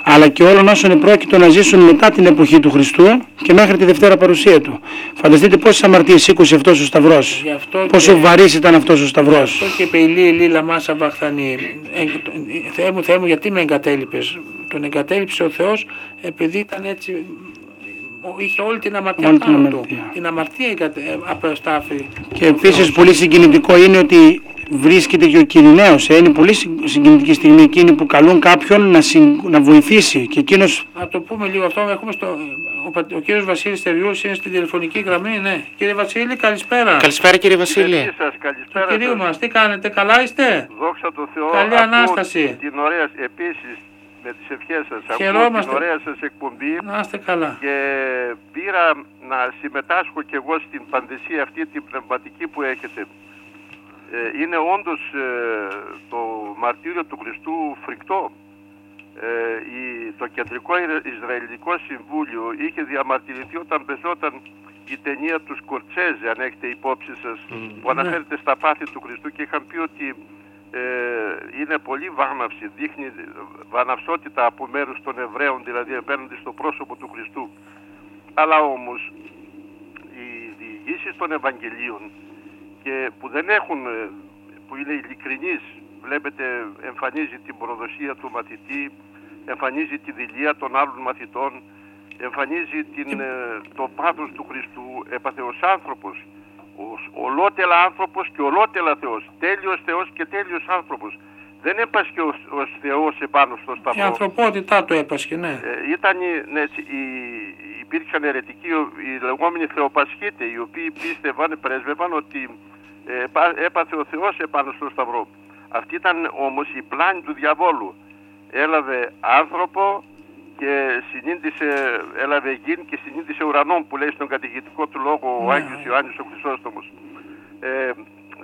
Speaker 5: αλλά και όλων όσων επρόκειτο να ζήσουν μετά την εποχή του Χριστού και μέχρι τη Δευτέρα παρουσία του. Φανταστείτε πόσες αμαρτίες σήκωσε αυτός ο Σταυρός.
Speaker 2: Γι' αυτό
Speaker 5: Πόσο
Speaker 2: και-
Speaker 5: βαρύς ήταν αυτός ο Σταυρός.
Speaker 2: Αυτό και είπε η Λή, Λίλα Μάσα Βαχθανή. Ε, Θεέ μου, Θεέ μου, γιατί με εγκατέλειπες; Τον εγκατέλειψε ο Θεός επειδή ήταν έτσι, ο- είχε όλη την αμαρτία
Speaker 5: Όλη την
Speaker 2: πάνω του.
Speaker 5: αμαρτία.
Speaker 2: Την αμαρτία εγκατε- ε, απεστάφη.
Speaker 5: Και επίσης πολύ συγκινητικό είναι ότι βρίσκεται και ο Κυριναίος. Ε. Είναι πολύ συγκ- συγκινητική στιγμή εκείνη που καλούν κάποιον να, συν- να βοηθήσει και εκείνος
Speaker 2: Να το πούμε λίγο αυτό. Έχουμε στο, ο, πα- ο κύριος Βασίλης Τεριούς είναι στην τηλεφωνική γραμμή. Ναι. Κύριε Βασίλη, καλησπέρα.
Speaker 8: Καλησπέρα κύριε Βασίλη.
Speaker 9: σας, καλησπέρα
Speaker 2: Του κυρίου
Speaker 9: σας.
Speaker 2: μας, τι κάνετε, καλά είστε;
Speaker 9: Δόξα τω Θεώ.
Speaker 2: Καλή
Speaker 9: ακούω
Speaker 2: Ανάσταση.
Speaker 9: Την ωραία, επίσης με τις ευχές σας. Ακούω
Speaker 2: Χαιρόμαστε.
Speaker 9: την ωραία σας εκπομπή.
Speaker 2: Να είστε καλά.
Speaker 9: Και πήρα να συμμετάσχω κι εγώ στην παντεσία αυτή την πνευματική που έχετε. Ε, είναι όντως ε, το μαρτύριο του Χριστού φρικτό. Ε, η, το κεντρικό Ιρα- Ισραηλικό Συμβούλιο είχε διαμαρτυρηθεί όταν πεζόταν η ταινία τους Σκορτσέζε, αν έχετε υπόψη σας, που αναφέρεται στα πάθη του Χριστού και είχαν πει ότι ε, είναι πολύ βάναυση, δείχνει βαναυσότητα από μέρους των Εβραίων, δηλαδή απέναντι στο πρόσωπο του Χριστού. Αλλά όμως οι διηγήσεις των Ευαγγελίων και που δεν έχουν, ε, που είναι ειλικρινείς, βλέπετε εμφανίζει την προδοσία του μαθητή, εμφανίζει τη δειλία των άλλων μαθητών, εμφανίζει την, ε, το πάθος του Χριστού, έπαθε ως άνθρωπος, ως ολότελα άνθρωπος και ολότελα Θεός, τέλειος Θεός και τέλειος άνθρωπος. Δεν έπασχε ως, ως Θεός επάνω στο
Speaker 2: Η
Speaker 9: σταυρό.
Speaker 2: ανθρωπότητά του έπασχε, ναι.
Speaker 9: Ε, ήταν, οι- ναι, έτσι, οι, υπήρξαν αιρετικοί, ο- οι λεγόμενοι θεοπασχίτες, οι οποίοι πίστευαν, πρέσβευαν ότι ε, πα- έπαθε ο Θεός επάνω στο Σταυρό. Αυτή ήταν όμως η πλάνη του διαβόλου. Έλαβε άνθρωπο και συνήντησε, έλαβε γην και συνήντησε ουρανόν που λέει στον κατηγητικό του λόγο ο
Speaker 2: Ναι.
Speaker 9: Άγιος Ιωάννης ο Χρυσόστομος. Ε,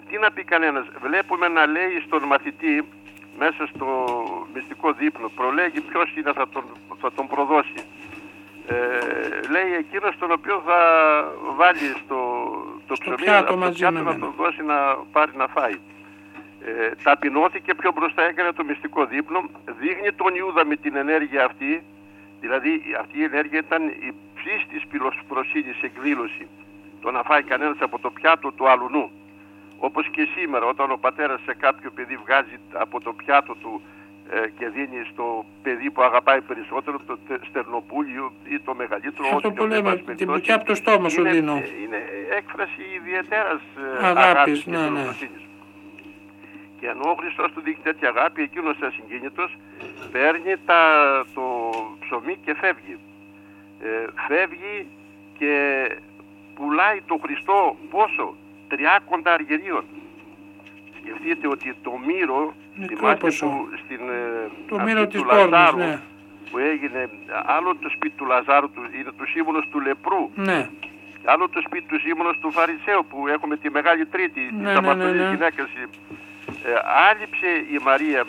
Speaker 9: τι να πει κανένας, βλέπουμε να λέει στον μαθητή μέσα στο μυστικό δείπνο, προλέγει ποιος είναι θα τον, θα τον προδώσει. Ε, λέει εκείνος τον οποίο θα βάλει στο, το ψωμί
Speaker 2: πιάτο
Speaker 9: από το
Speaker 2: μαζί
Speaker 9: πιάτο
Speaker 2: με
Speaker 9: να
Speaker 2: μένα.
Speaker 9: τον δώσει να πάρει να φάει. Ε, ταπεινώθηκε πιο μπροστά έκανε το μυστικό δείπνο, δείχνει τον Ιούδα με την ενέργεια αυτή, δηλαδή αυτή η ενέργεια ήταν η ψήστης προσύνης εκδήλωση, το να φάει κανένας από το πιάτο του αλουνού. Όπως και σήμερα όταν ο πατέρας σε κάποιο παιδί βγάζει από το πιάτο του ε, και δίνει στο παιδί που αγαπάει περισσότερο το τε- στερνοπούλιο ή το μεγαλύτερο
Speaker 2: Αυτό
Speaker 9: ό,τι
Speaker 2: που
Speaker 9: και
Speaker 2: λέμε,
Speaker 9: πάση
Speaker 2: την
Speaker 9: περιπτώσει,
Speaker 2: μπουκιά από το στόμα σου
Speaker 9: είναι,
Speaker 2: δίνω.
Speaker 9: ε, Είναι έκφραση ιδιαίτερας ε,
Speaker 2: Αγάπης,
Speaker 9: αγάπης και
Speaker 2: ναι, ναι.
Speaker 9: φιλοφροσύνης. Και ενώ ο Χριστός του δείχνει τέτοια αγάπη, εκείνος ασυγκίνητος παίρνει τα, το ψωμί και φεύγει. Ε, φεύγει και πουλάει το Χριστό πόσο, τριάκοντα αργυρίων. Σκεφτείτε ότι το μύρο,
Speaker 2: Μικρό
Speaker 9: θυμάστε
Speaker 2: ποσό.
Speaker 9: που στην ε,
Speaker 2: Το
Speaker 9: αυτή
Speaker 2: μύρο
Speaker 9: του
Speaker 2: της πόρνης,
Speaker 9: Λαζάρου,
Speaker 2: ναι.
Speaker 9: που έγινε, άλλο το σπίτι του Λαζάρου του, είναι το σύμβολος του λεπρού,
Speaker 2: Ναι.
Speaker 9: άλλο το σπίτι του σύμβολος του Φαρισαίου που έχουμε τη Μεγάλη Τρίτη,
Speaker 2: Ναι,
Speaker 9: τη
Speaker 2: ναι,
Speaker 9: Σαββατολή
Speaker 2: ναι, ναι.
Speaker 9: γυναίκας. Ε, άλυψε η Μαρία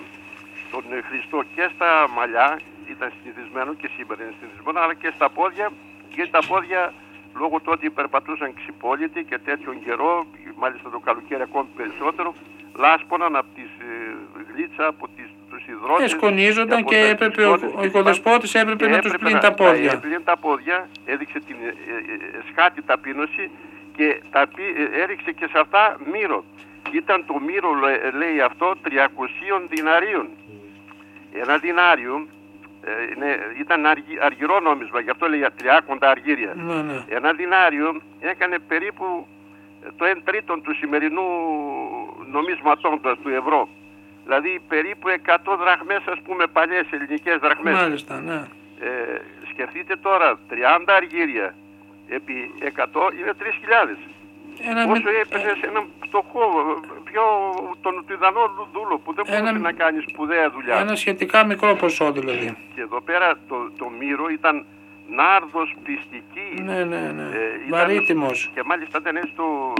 Speaker 9: τον ε, Χριστό και στα μαλλιά, ήταν συνηθισμένο και σήμερα είναι συνηθισμένο, αλλά και στα πόδια, γιατί τα πόδια λόγω του ότι περπατούσαν ξυπόλυτοι και τέτοιον καιρό, μάλιστα το καλοκαίρι ακόμη περισσότερο, λάσποναν από τις ε, γλίτσα, από τις, τους υδρότες.
Speaker 2: Εσκονίζονταν
Speaker 9: από
Speaker 2: και
Speaker 9: τα
Speaker 2: έπρεπε ο,
Speaker 9: ιστότες
Speaker 2: ο
Speaker 9: και
Speaker 2: οικοδεσπότης έπρεπε
Speaker 9: και
Speaker 2: να τους
Speaker 9: έπρεπε
Speaker 2: πλύνει
Speaker 9: να-
Speaker 2: τα πόδια.
Speaker 9: να πλύνει τα πόδια, έδειξε την ε, ε, ε, σκάτη ταπείνωση και τα, πι- ε, έριξε και σε αυτά μύρο. Ήταν το μύρο, λέ- λέει αυτό, 300 διναρίων. Ένα δινάριο ε, είναι, ήταν αργυ, αργυρό νόμισμα, γι' αυτό λέει τριάκοντα αργύρια.
Speaker 2: Ναι, ναι.
Speaker 9: Ένα δινάριο έκανε περίπου ε, το 1 τρίτον του σημερινού νομίσματόντος του ευρώ. Δηλαδή περίπου 100 δραχμές, ας πούμε, παλιές ελληνικές δραχμές.
Speaker 2: Μάλιστα, ναι.
Speaker 9: Ε, σκεφτείτε τώρα, 30 αργύρια επί 100 είναι 3.000.
Speaker 2: Ένα
Speaker 9: Όσο
Speaker 2: με-
Speaker 9: έπαιζε σε έναν φτωχό, πιο τον Τουιδανό δούλο που δεν μπορούσε να κάνει σπουδαία δουλειά.
Speaker 2: Ένα σχετικά μικρό ποσό δηλαδή.
Speaker 9: Και εδώ πέρα το, το μύρο ήταν νάρδος πιστική.
Speaker 2: Ναι, ναι, ναι.
Speaker 9: Ε, ήταν-
Speaker 2: Βαρύτιμος.
Speaker 9: Και μάλιστα ήταν έτσι το,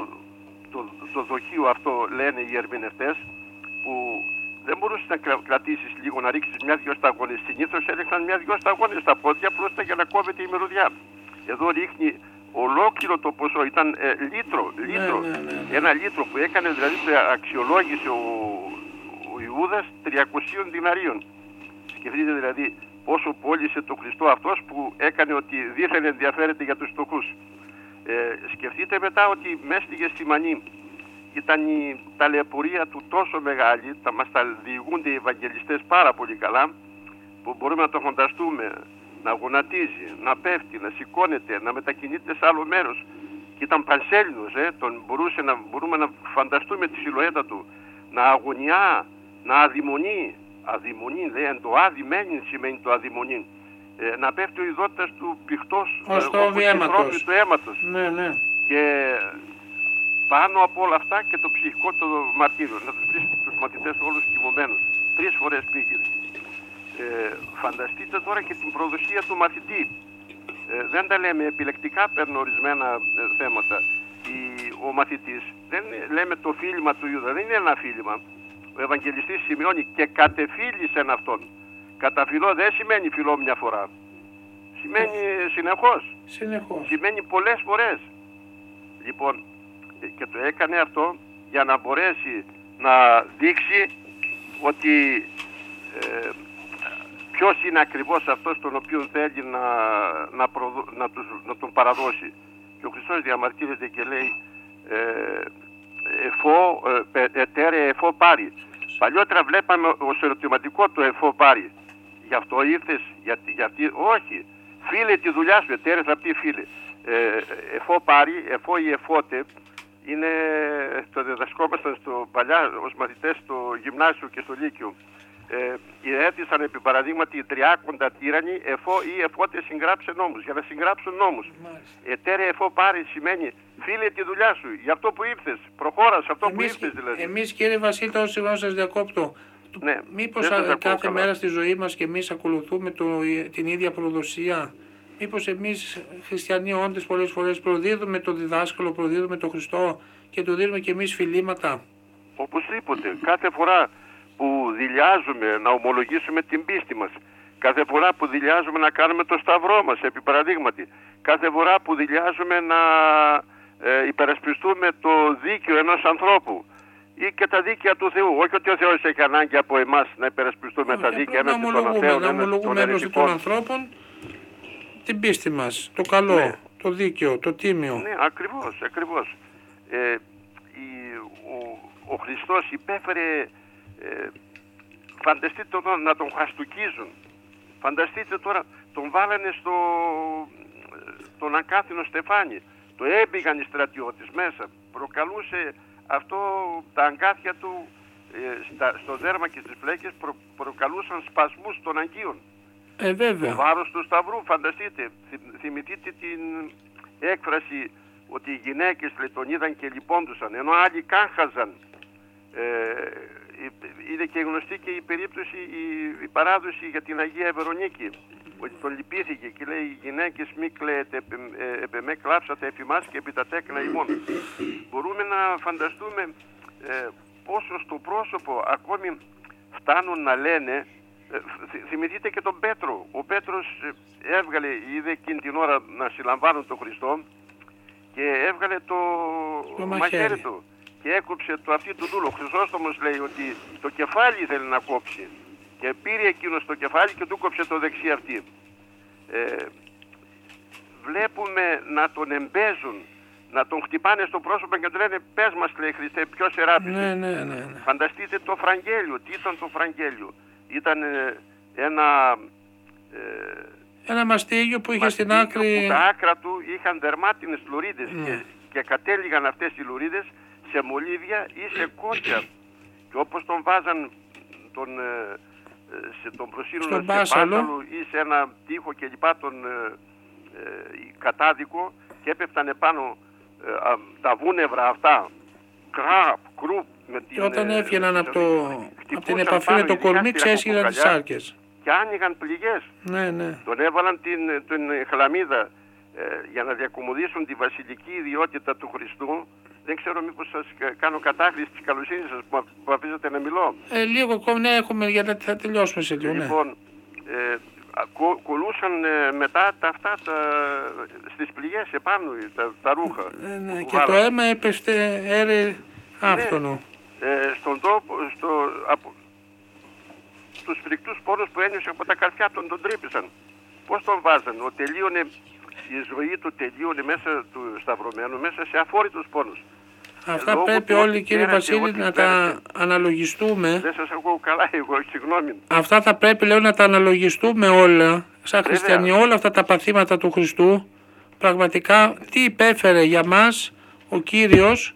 Speaker 9: το, το δοχείο αυτό λένε οι ερμηνευτές που δεν μπορούσες να κρα- κρατήσεις λίγο να ρίξεις μια-δυο σταγόνες. Συνήθως έριχναν μια-δυο σταγόνες στα πόδια απλώς για να κόβεται η μυρωδιά. Εδώ ρίχνει ολόκληρο το ποσό, ήταν ε, λίτρο, λίτρο.
Speaker 2: ναι, ναι, ναι.
Speaker 9: Ένα λίτρο που έκανε δηλαδή το αξιολόγησε ο, ο Ιούδας 300 διναρίων. Σκεφτείτε δηλαδή πόσο πώλησε το Χριστό αυτός που έκανε ότι δίθεν ενδιαφέρεται για τους φτωχούς. Ε, σκεφτείτε μετά ότι μέστηκε στη Μανή ήταν η ταλαιπωρία του τόσο μεγάλη, τα μας τα διηγούνται οι Ευαγγελιστές πάρα πολύ καλά, που μπορούμε να το φανταστούμε, να γονατίζει, να πέφτει, να σηκώνεται, να μετακινείται σε άλλο μέρος. Και ήταν πανσέλινος, ε, τον μπορούσε να, μπορούμε να φανταστούμε τη σιλουέτα του, να αγωνιά, να αδειμονεί, αδειμονεί, λέει, εν το αδειμένει σημαίνει το αδειμονεί. Ε, να πέφτει ο ειδότητας του πηχτός,
Speaker 2: Ως
Speaker 9: ε,
Speaker 2: το
Speaker 9: όπως η
Speaker 2: αίματος.
Speaker 9: τρόπη του αίματος.
Speaker 2: Ναι, ναι.
Speaker 9: Και πάνω από όλα αυτά και το ψυχικό το μαρτύριο. Να τους βρίσκει τους μαθητές όλους κοιμωμένους. Τρεις φορές πήγαινε. Ε, φανταστείτε τώρα και την προδοσία του μαθητή. Ε, δεν τα λέμε επιλεκτικά, παίρνω ορισμένα ε, θέματα. Η, ο μαθητής, δεν είναι- λέμε το φίλημα του Ιούδα, δεν είναι ένα φίλημα. Ο Ευαγγελιστής σημειώνει και κατεφίλησεν αυτόν. Καταφυλώ δεν σημαίνει φιλό μια φορά. Σημαίνει συνεχώς.
Speaker 2: Συνεχώς.
Speaker 9: Σημαίνει πολλές φορές. Λοιπόν, ε, και το έκανε αυτό για να μπορέσει να δείξει ότι ε, ποιος είναι ακριβώς αυτός τον οποίο θέλει να, να, προδο- να, τους, να τον παραδώσει. Και ο Χριστός διαμαρτύρεται και λέει ε, εφό, ε, πε- ετέρε εφό πάρει. Παλιότερα βλέπαμε ως ερωτηματικό το εφό πάρει. Γι' αυτό ήρθες, γιατί, γιατί, όχι. Φίλε τη δουλειά σου, ετέρε θα πει φίλε. Ε, εφό πάρει, εφό ή εφότε, είναι, το διδασκόμασταν στο παλιά ως μαθητές στο γυμνάσιο και στο λύκειο. Ε, Ιερέτησαν επί παραδείγματι οι τριάκοντα τύρανοι εφό ή εφότε συγγράψε νόμους, για να συγγράψουν νόμους. Ετέρε εφό πάρει σημαίνει φίλε τη δουλειά σου, για αυτό που ήρθες, προχώρα σε αυτό που
Speaker 2: Εμείς,
Speaker 9: ήρθες δηλαδή.
Speaker 2: εμείς κύριε Βασίλη, τώρα συγγνώμη σας διακόπτω.
Speaker 9: Ναι,
Speaker 2: Μήπως
Speaker 9: δεν σας
Speaker 2: α,
Speaker 9: ακούω
Speaker 2: κάθε
Speaker 9: καλά.
Speaker 2: μέρα στη ζωή μας και εμείς ακολουθούμε το, την ίδια προδοσία. Μήπως εμείς χριστιανοί όντες πολλές φορές προδίδουμε το διδάσκαλο, προδίδουμε το Χριστό και του δίνουμε και εμείς φιλήματα.
Speaker 9: Οπωσδήποτε. Κάθε φορά που δηλιάζουμε να ομολογήσουμε την πίστη μας, κάθε φορά που δηλιάζουμε να κάνουμε το σταυρό μας, επί παραδείγματι, κάθε φορά που δηλιάζουμε να ε, υπερασπιστούμε το δίκαιο ενός ανθρώπου ή και τα δίκαια του Θεού. Όχι ότι ο Θεός έχει ανάγκη από εμάς να υπερασπιστούμε τα δίκαια
Speaker 2: να
Speaker 9: έναντι των
Speaker 2: ομολογούμε,
Speaker 9: αθέων,
Speaker 2: να
Speaker 9: έναντι των
Speaker 2: ομολογούμε ένωση των
Speaker 9: ερετικών.
Speaker 2: ανθρώπων την πίστη μας, το καλό, το δίκαιο, το τίμιο.
Speaker 9: Ναι, ακριβώς, ακριβώς. Ε, η, ο, ο Χριστός υπέφερε, ε, φανταστείτε τώρα να τον χαστουκίζουν. Φανταστείτε τώρα, τον βάλανε στο, τον ακάθινο στεφάνι. Το έμπηγαν οι στρατιώτες μέσα. Προκαλούσε αυτό τα αγκάθια του ε, στα, στο δέρμα και στις φλέκες προ, προκαλούσαν σπασμούς των αγκίων.
Speaker 2: Ε, βέβαια.
Speaker 9: Το βάρος του σταυρού, φανταστείτε, Θυ- θυμηθείτε την έκφραση ότι οι γυναίκες λέει, τον είδαν και λιπόντουσαν, ενώ άλλοι κάχαζαν. Ε, ε, είναι και γνωστή και η περίπτωση, η, η παράδοση για την Αγία Βερονίκη, ότι τον λυπήθηκε και λέει οι γυναίκες μη κλαίετε, επ, ε, επ' εμέ κλάψατε εφημάς και επί τα τέκνα ημών. Μπορούμε να φανταστούμε ε, πόσο στο πρόσωπο ακόμη φτάνουν να λένε ε, θυ- θυμηθείτε και τον Πέτρο. Ο Πέτρος ε, έβγαλε, είδε εκείνη την ώρα να συλλαμβάνουν τον Χριστό και έβγαλε το,
Speaker 2: Το
Speaker 9: μαχαίρι.
Speaker 2: μαχαίρι.
Speaker 9: του και έκοψε το αυτή του δούλο. Ο Χρυσόστομος λέει ότι το κεφάλι ήθελε να κόψει και πήρε εκείνος το κεφάλι και του κόψε το δεξί αυτή. Ε, βλέπουμε να τον εμπέζουν, να τον χτυπάνε στο πρόσωπο και του λένε πες μας λέει Χριστέ ποιος σε ράπησε.
Speaker 2: Ναι, ναι, ναι. ναι.
Speaker 9: Φανταστείτε το Φραγγέλιο. Τι ήταν το Φραγγέλιο. Ήταν ε, ένα ε,
Speaker 2: Ένα μαστίγιο που είχε στην
Speaker 9: μαστίγιο
Speaker 2: άκρη.
Speaker 9: που τα άκρα του είχαν δερμάτινες λουρίδες
Speaker 2: Ναι.
Speaker 9: και, και κατέληγαν αυτές οι λουρίδες σε μολύβια ή σε κότσια. Και όπως τον βάζαν τον, ε, ε, σε τον προσύνολο
Speaker 2: Στον
Speaker 9: σε
Speaker 2: μπάσαλο.
Speaker 9: μπάσαλο ή σε ένα τοίχο και λοιπά τον ε, ε, κατάδικο και έπεφταν επάνω ε, α, τα βούνευρα αυτά κραπ, κρουπ με την,
Speaker 2: Και όταν
Speaker 9: ε,
Speaker 2: έφυγαιναν από, το, από την
Speaker 9: χτυπούσαν
Speaker 2: επαφή
Speaker 9: πάνω,
Speaker 2: με το
Speaker 9: ειδικά
Speaker 2: κορμί,
Speaker 9: στη
Speaker 2: ξέσχιζαν τις
Speaker 9: ραχοκοκαλιά
Speaker 2: άρκες.
Speaker 9: και άνοιγαν πληγές.
Speaker 2: Ναι, ναι.
Speaker 9: Τον έβαλαν την, την χλαμίδα ε, για να διακομωδήσουν τη βασιλική ιδιότητα του Χριστού. Δεν ξέρω μήπως σας κα- κάνω κατάχρηση της καλοσύνης σας που, α- που αφήσατε να μιλώ.
Speaker 2: Ε, λίγο ακόμη, ναι, έχουμε, γιατί θα τελειώσουμε σε λίγο, ναι.
Speaker 9: Λοιπόν, ε, α- κο- κολούσαν ε, μετά τα αυτά τα, στις πληγές επάνω τα, τα ρούχα.
Speaker 2: Ε, ναι,
Speaker 9: που
Speaker 2: Και το
Speaker 9: βάλανε.
Speaker 2: αίμα έπεσε έρε άφθονο.
Speaker 9: ε, στον τόπο, στο, από, στους φρικτούς πόρους που ένιωσε από τα καρφιά τον τον τρύπησαν. Πώς τον βάζαν, ο τελείωνε, η ζωή του τελείωνε μέσα του σταυρωμένου, μέσα σε αφόρητους πόνους.
Speaker 2: Αυτά
Speaker 9: Λόγω
Speaker 2: πρέπει
Speaker 9: του ότι
Speaker 2: όλοι κύριε
Speaker 9: πέρασε
Speaker 2: Βασίλη
Speaker 9: ό,τι
Speaker 2: να
Speaker 9: πέρασε.
Speaker 2: τα αναλογιστούμε.
Speaker 9: Δεν σας ακούω καλά εγώ, συγγνώμη.
Speaker 2: Αυτά θα πρέπει λέω να τα αναλογιστούμε όλα, σαν
Speaker 9: Βέβαια.
Speaker 2: χριστιανοί, όλα αυτά τα παθήματα του Χριστού. Πραγματικά τι υπέφερε για μας ο Κύριος,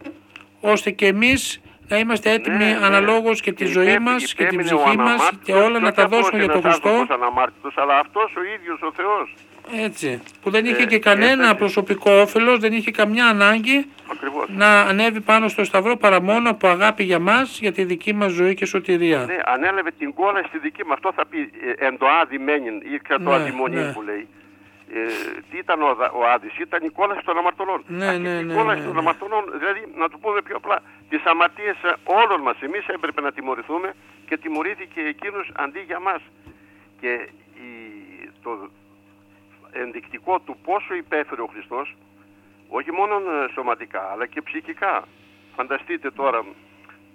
Speaker 2: ώστε και εμείς να είμαστε έτοιμοι
Speaker 9: Ναι, ναι.
Speaker 2: αναλόγως και τη ζωή
Speaker 9: Υπέ-
Speaker 2: μας και την
Speaker 9: υπέμεινε ο
Speaker 2: ψυχή μας
Speaker 9: αναμάρτητος
Speaker 2: και όλα να
Speaker 9: όχι
Speaker 2: τα
Speaker 9: απλώς
Speaker 2: δώσουμε για τον
Speaker 9: ένας
Speaker 2: Χριστό.
Speaker 9: άνθρωπος αναμάρτητος, αλλά αυτός ο ίδιος ο Θεός.
Speaker 2: Έτσι. Που δεν είχε
Speaker 9: Ε,
Speaker 2: και κανένα
Speaker 9: έφτασε.
Speaker 2: προσωπικό όφελος, δεν είχε καμιά ανάγκη
Speaker 9: Ακριβώς.
Speaker 2: να ανέβει πάνω στο Σταυρό παρά μόνο από αγάπη για μας, για τη δική μας ζωή και σωτηρία.
Speaker 9: Ναι, ανέλαβε την κόλλα στη δική μου. Αυτό θα πει ε, εν το άδει μένιν ή κατά το
Speaker 2: Ναι,
Speaker 9: αδειμονή
Speaker 2: ναι.
Speaker 9: που λέει. Ε, τι ήταν ο, Δα- ο Άδης, ήταν η κόλαση των αμαρτωλών.
Speaker 2: Ναι,
Speaker 9: Α, και
Speaker 2: ναι,
Speaker 9: η
Speaker 2: ναι,
Speaker 9: κόλαση
Speaker 2: ναι,
Speaker 9: των
Speaker 2: ναι.
Speaker 9: αμαρτωλών, δηλαδή να το πούμε πιο απλά, τις αμαρτίες ε, όλων μας. Εμείς έπρεπε να τιμωρηθούμε και τιμωρήθηκε εκείνος αντί για μας. Και η, το ενδεικτικό του πόσο υπέφερε ο Χριστός, όχι μόνο ε, σωματικά, αλλά και ψυχικά. Φανταστείτε τώρα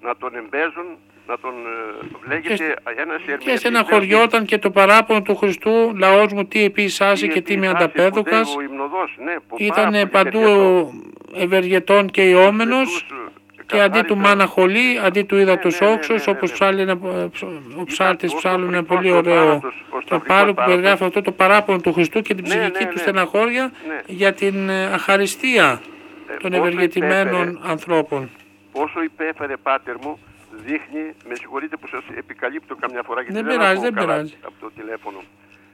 Speaker 9: να τον εμπέζουν, να τον ε, λέγεται ένας
Speaker 2: Και
Speaker 9: ερμηνευτής,
Speaker 2: στεναχωριόταν και το παράπονο του Χριστού, λαός μου τι επίσάσαι και τι με ανταπέδωκας.
Speaker 9: Ο υμνοδός, ναι, που πάρα
Speaker 2: Ήταν
Speaker 9: πολύ
Speaker 2: παντού
Speaker 9: ταιριαστό.
Speaker 2: ευεργετών και ιόμενος και αντί του
Speaker 9: καθάρισε-
Speaker 2: μάνα χολή, αντί του είδα τους
Speaker 9: ναι, ναι,
Speaker 2: όξος,
Speaker 9: ναι,
Speaker 2: όπως
Speaker 9: ναι.
Speaker 2: ψάλλει ένα- ο ψάλτης
Speaker 9: ο
Speaker 2: ψάλλουν ένα
Speaker 9: σταυρικός
Speaker 2: πολύ
Speaker 9: ο
Speaker 2: ωραίο
Speaker 9: θάνατος, ο
Speaker 2: το
Speaker 9: σταυρικός
Speaker 2: πάρο που
Speaker 9: θάνατος.
Speaker 2: περιγράφει αυτό το παράπονο του Χριστού και την
Speaker 9: Ναι,
Speaker 2: ψυχική
Speaker 9: ναι,
Speaker 2: του
Speaker 9: ναι.
Speaker 2: στεναχώρια
Speaker 9: Ναι.
Speaker 2: για την ε, αχαριστία των
Speaker 9: πόσο
Speaker 2: ευεργετημένων
Speaker 9: υπέφερε.
Speaker 2: ανθρώπων.
Speaker 9: Όσο υπέφερε πάτερ μου, δείχνει, με συγχωρείτε που σας επικαλύπτω καμιά φορά γιατί
Speaker 2: Δεν
Speaker 9: δεν,
Speaker 2: πειράζει,
Speaker 9: ακούω
Speaker 2: δεν
Speaker 9: καλά
Speaker 2: πειράζει.
Speaker 9: από το τηλέφωνο.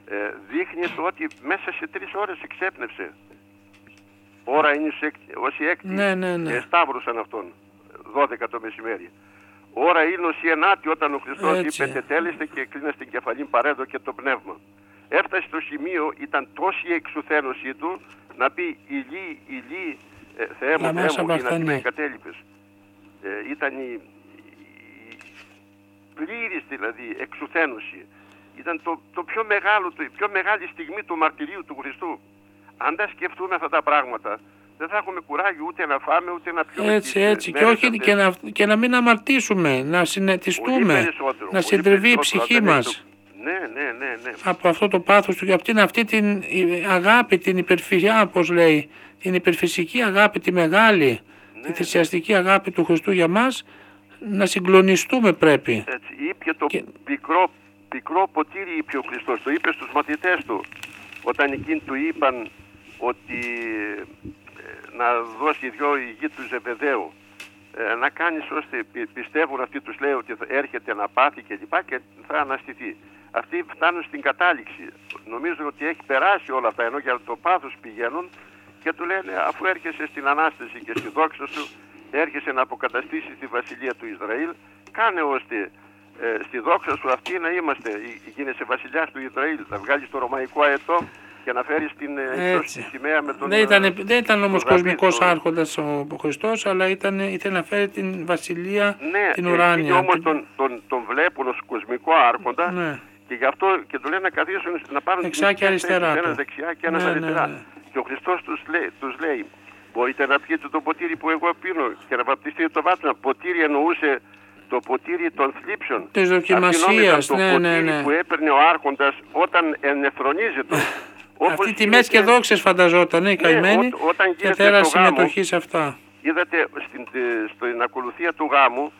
Speaker 9: Ε, δείχνει το ότι μέσα σε τρεις ώρες εξέπνευσε. Ώρα είναι όσοι έκτη
Speaker 2: Ναι, ναι, ναι.
Speaker 9: και σταύρωσαν αυτόν, 12 το μεσημέρι. Ώρα είναι όσοι ενάτη όταν ο Χριστός
Speaker 2: Έτσι.
Speaker 9: είπε τετέλεστε και κλείνε στην κεφαλή παρέδω και το πνεύμα. Έφτασε στο σημείο, ήταν τόση η εξουθένωσή του να πει ηλί, ηλί, ε, Θεέ μου,
Speaker 2: Λαμάσα
Speaker 9: Θεέ μου, είναι
Speaker 2: βαχθανή.
Speaker 9: με εγκατέλειπες. Ε, ήταν η, η πλήρης δηλαδή εξουθένωση. Ήταν το, το πιο μεγάλο, το, η πιο μεγάλη στιγμή του μαρτυρίου του Χριστού. Αν δεν σκεφτούμε αυτά τα πράγματα, δεν θα έχουμε κουράγιο ούτε να φάμε ούτε να πιούμε.
Speaker 2: Έτσι,
Speaker 9: τις, ε,
Speaker 2: έτσι. Και,
Speaker 9: μέρες
Speaker 2: όχι,
Speaker 9: αυτές.
Speaker 2: και, να, και να μην αμαρτήσουμε, να
Speaker 9: Πολύ
Speaker 2: συνετιστούμε,
Speaker 9: περισσότερο,
Speaker 2: να
Speaker 9: πολύ
Speaker 2: συντριβεί η
Speaker 9: περισσότερο,
Speaker 2: ψυχή
Speaker 9: δεν
Speaker 2: μας.
Speaker 9: έχει το- Ναι, ναι, ναι, ναι.
Speaker 2: από αυτό το πάθος του και από την αυτή την η- αγάπη, την υπερφυσιά, όπως λέει, την υπερφυσική αγάπη, τη μεγάλη,
Speaker 9: Ναι,
Speaker 2: τη θυσιαστική αγάπη του Χριστού για μας, να συγκλονιστούμε πρέπει.
Speaker 9: Έτσι, είπε το πικρό, πικρό ποτήρι είπε ο Χριστός, το είπε στους μαθητές του, όταν εκείνοι του είπαν ότι ε, να δώσει δυο η γη τους Ζεβεδαίου ε, να κάνεις ώστε πι- πιστεύουν αυτοί τους λέει ότι θα έρχεται να πάθει και λοιπά και θα αναστηθεί. Αυτοί φτάνουν στην κατάληξη. Νομίζω ότι έχει περάσει όλα αυτά ενώ για το πάθος πηγαίνουν και του λένε αφού έρχεσαι στην Ανάσταση και στη δόξα σου έρχεσαι να αποκαταστήσεις τη βασιλεία του Ισραήλ κάνε ώστε ε, στη δόξα σου αυτή να είμαστε Ι- γίνεσαι βασιλιάς του Ισραήλ θα βγάλεις το ρωμαϊκό αετό και να φέρεις την ε, ίσως της σημαία με τον
Speaker 2: Δεν ήταν,
Speaker 9: ε,
Speaker 2: δεν ήταν όμως
Speaker 9: τον Δαβίδ,
Speaker 2: κοσμικός
Speaker 9: τον-
Speaker 2: άρχοντας ο Χριστός, αλλά ήταν, ήθελε να φέρει την βασιλεία
Speaker 9: Ναι,
Speaker 2: την
Speaker 9: και
Speaker 2: ουράνια.
Speaker 9: εκείνοι όμως
Speaker 2: Την-
Speaker 9: τον, τον, τον βλέπουν ως κοσμικό άρχοντα
Speaker 2: Ναι.
Speaker 9: και γι' αυτό και του λένε να καθίσουν, να πάρουν
Speaker 2: Δεξιά
Speaker 9: τις
Speaker 2: και αριστερά
Speaker 9: θέσεις,
Speaker 2: του.
Speaker 9: ένας δεξιά και ένας
Speaker 2: Ναι, ναι,
Speaker 9: αριστερά.
Speaker 2: ναι.
Speaker 9: Και ο Χριστός τους λέει, τους λέει, μπορείτε να πιείτε το ποτήρι που εγώ πίνω και να βαπτιστείτε το βάπτισμα. Ποτήρι εννοούσε το ποτήρι των θλίψεων.
Speaker 2: Της δοκιμασίας,
Speaker 9: Αυτήν ήταν το
Speaker 2: ναι, ναι,
Speaker 9: ποτήρι
Speaker 2: ναι.
Speaker 9: που έπαιρνε ο άρχοντας όταν ενεφρονίζεται. Όπως
Speaker 2: Αυτή τιμές και
Speaker 9: γίνεται-
Speaker 2: δόξες φανταζόταν, ε, καημένη,
Speaker 9: ό- όταν
Speaker 2: και
Speaker 9: γίνεται
Speaker 2: θέλα
Speaker 9: το γάμο,
Speaker 2: συμμετοχή σε αυτά.
Speaker 9: Είδατε στην, τε- στην ακολουθία του γάμου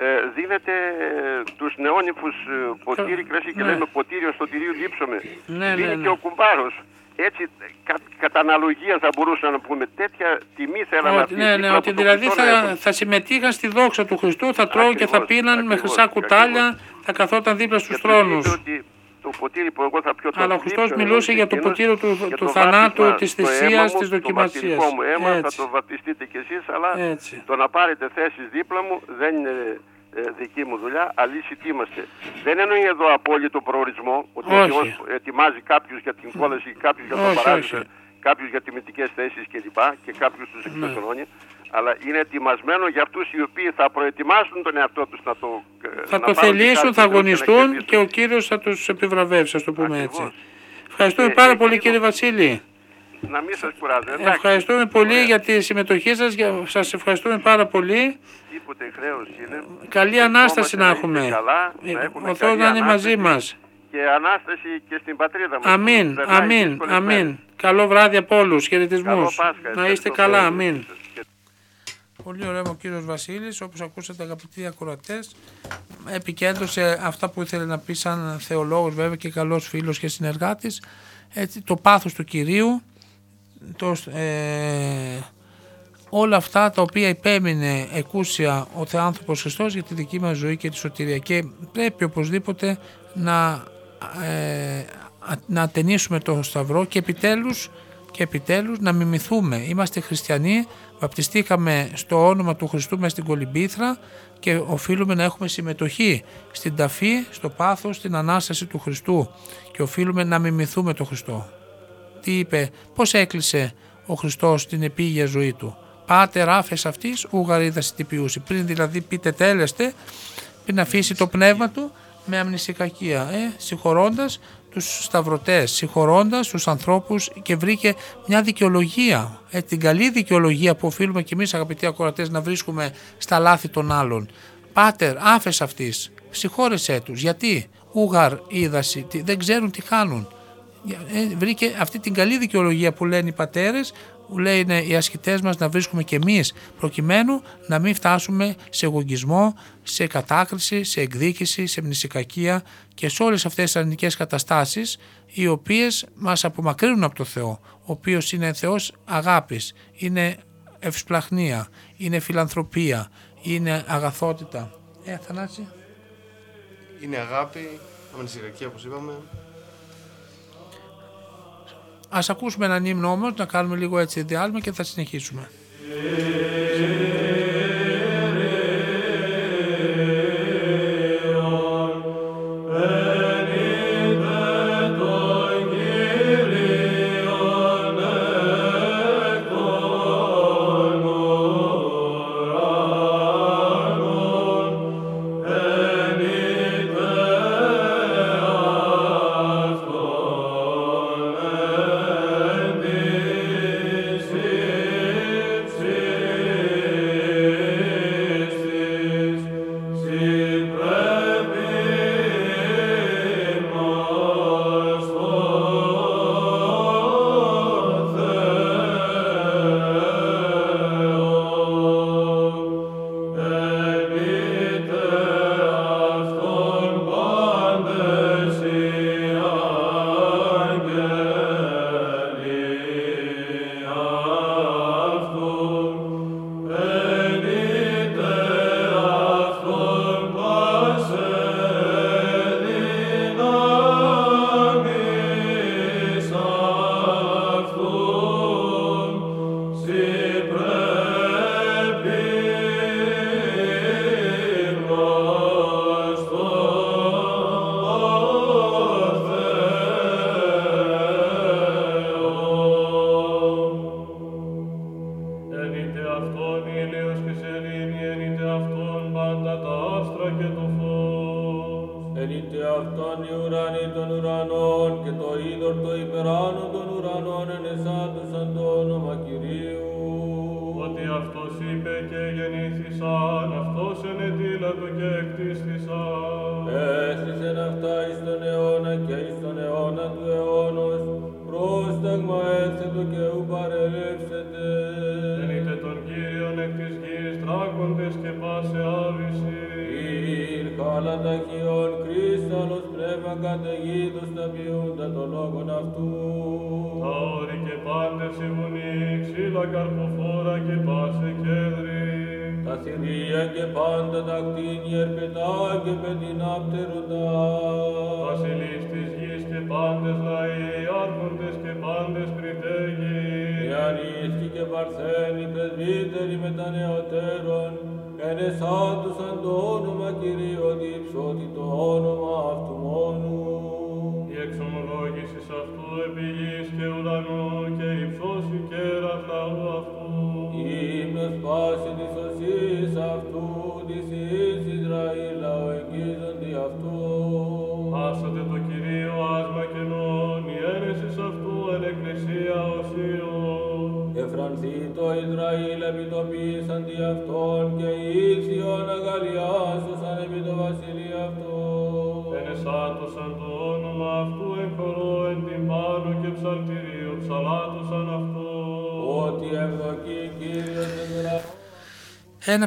Speaker 9: ε, δίνεται ε, τους νεόνυφους ε, ποτήρι κρασί και
Speaker 2: Ναι.
Speaker 9: λέμε ποτήριο στο τυρίο λείψαμε.
Speaker 2: Ναι,
Speaker 9: Δίνει
Speaker 2: ναι, ναι.
Speaker 9: και ο κουμπάρος. Έτσι κα, κατά αναλογία θα μπορούσαμε να πούμε τέτοια τιμή θέλαμε να
Speaker 2: Ότι, ναι, ναι, ότι δηλαδή θα, θα συμμετείχαν στη δόξα του Χριστού, θα τρώγαν και θα
Speaker 9: Ακριβώς,
Speaker 2: πίναν με
Speaker 9: ακριβώς,
Speaker 2: χρυσά κουτάλια, θα καθόταν δίπλα στους θρόνους.
Speaker 9: ότι το ποτήρι που εγώ θα πιω το
Speaker 2: Αλλά ο Χριστός
Speaker 9: θλίψεων,
Speaker 2: μιλούσε
Speaker 9: εγώ
Speaker 2: για το
Speaker 9: εκείνος,
Speaker 2: ποτήρι του-
Speaker 9: και
Speaker 2: του
Speaker 9: το
Speaker 2: θανάτου,
Speaker 9: βάπτισμα,
Speaker 2: της
Speaker 9: το αίμα
Speaker 2: θυσίας,
Speaker 9: μου,
Speaker 2: της
Speaker 9: Το
Speaker 2: δοκιμασίας.
Speaker 9: βαπτιστικό μου αίμα θα
Speaker 2: Έτσι.
Speaker 9: το βαπτιστείτε κι εσείς, αλλά
Speaker 2: Έτσι.
Speaker 9: το να πάρετε θέσεις δίπλα μου δεν είναι ε, δική μου δουλειά, αλήσιτοι είμαστε. Δεν εννοεί εδώ απόλυτο προορισμό, ότι ο
Speaker 2: Όχι.
Speaker 9: Θεός ετοιμάζει κάποιους για την κόλαση, κάποιους για το
Speaker 2: Όχι,
Speaker 9: παράδεισο,
Speaker 2: όχι.
Speaker 9: κάποιους για τιμητικές θέσεις κλπ. και κάποιους τους
Speaker 2: Ναι.
Speaker 9: εξωτερώνει. Αλλά είναι ετοιμασμένο για αυτούς οι οποίοι θα προετοιμάσουν τον εαυτό τους να το ε,
Speaker 2: Θα
Speaker 9: να
Speaker 2: το
Speaker 9: πάρουν την
Speaker 2: θελήσουν,
Speaker 9: κάρτα
Speaker 2: θα
Speaker 9: και να
Speaker 2: αγωνιστούν
Speaker 9: κερδίσουν.
Speaker 2: και ο Κύριος θα τους επιβραβεύσει, ας το πούμε έτσι. Ευχαριστούμε
Speaker 9: Ε,
Speaker 2: πάρα
Speaker 9: ε,
Speaker 2: πολύ
Speaker 9: εκείνο-
Speaker 2: κύριε Βασίλη.
Speaker 9: Να μην σας κουράζω. εντάξει.
Speaker 2: Ευχαριστούμε πολύ για τη συμμετοχή σας, για- σας ευχαριστούμε πάρα πολύ.
Speaker 9: Τίποτε χρέος είναι.
Speaker 2: Καλή Ανάσταση να
Speaker 9: Ευχόμαστε
Speaker 2: έχουμε.
Speaker 9: είστε Καλά,
Speaker 2: Ε,
Speaker 9: να έχουμε
Speaker 2: Ο Θεός
Speaker 9: καλή
Speaker 2: να είναι μαζί
Speaker 9: Ανάσταση
Speaker 2: μας.
Speaker 9: Και Ανάσταση και στην πατρίδα μας.
Speaker 2: Αμήν,
Speaker 9: που περνάει
Speaker 2: αμήν,
Speaker 9: δύσκολες
Speaker 2: αμήν.
Speaker 9: μέρες.
Speaker 2: Καλό βράδυ από όλους,
Speaker 9: Καλό
Speaker 2: χαιρετισμούς.
Speaker 9: Πάσχα,
Speaker 2: Να
Speaker 9: ευχαριστώ
Speaker 2: είστε καλά,
Speaker 9: πολύ.
Speaker 2: αμήν. Πολύ ωραίο ο κύριος Βασίλης, όπως ακούσατε αγαπητοί ακροατές, επικέντρωσε αυτά που ήθελε να πει σαν θεολόγος βέβαια και καλός φίλος και συνεργάτης, έτσι, το πάθος του Κυρίου, το, ε, όλα αυτά τα οποία υπέμεινε εκούσια ο Θεάνθρωπος Χριστός για τη δική μας ζωή και τη σωτηρία. Και πρέπει οπωσδήποτε να, ε, α- να ατενίσουμε το Σταυρό και επιτέλους και επιτέλους να μιμηθούμε. Είμαστε χριστιανοί, βαπτιστήκαμε στο όνομα του Χριστού μέσα στην Κολυμπήθρα και οφείλουμε να έχουμε συμμετοχή στην ταφή, στο πάθος, στην Ανάσταση του Χριστού και οφείλουμε να μιμηθούμε τον Χριστό. Τι είπε, πώς έκλεισε ο Χριστός την επίγεια ζωή του; Πάτε ράφες αυτής, ουγαρίδα τυπιούση. Πριν δηλαδή πείτε τέλεστε, πριν αφήσει το πνεύμα του με αμνησικακία, ε, συγχωρώντας τους σταυρωτές, συγχωρώντας τους ανθρώπους και βρήκε μια δικαιολογία, ε, την καλή δικαιολογία που οφείλουμε και εμείς αγαπητοί ακροατές να βρίσκουμε στα λάθη των άλλων. Πάτερ, άφες αυτής, συγχώρεσέ τους. Γιατί, ούγαρ είδαση, τι- δεν ξέρουν τι κάνουν. Ε, βρήκε αυτή την καλή δικαιολογία που λένε οι πατέρες που λένε οι ασκητές μας να βρίσκουμε και εμείς προκειμένου να μην φτάσουμε σε εγωγισμό, σε κατάκριση, σε εκδίκηση, σε μνησικακία και σε όλες αυτές τις αρνητικές καταστάσεις οι οποίες μας απομακρύνουν από το Θεό ο οποίος είναι Θεός αγάπης, είναι ευσπλαχνία, είναι φιλανθρωπία, είναι αγαθότητα. Ε, Αθανάση.
Speaker 6: Είναι αγάπη, αμνησικακία όπως είπαμε.
Speaker 2: Ας ακούσουμε έναν ύμνο όμως, να κάνουμε λίγο έτσι διάλειμμα και θα συνεχίσουμε.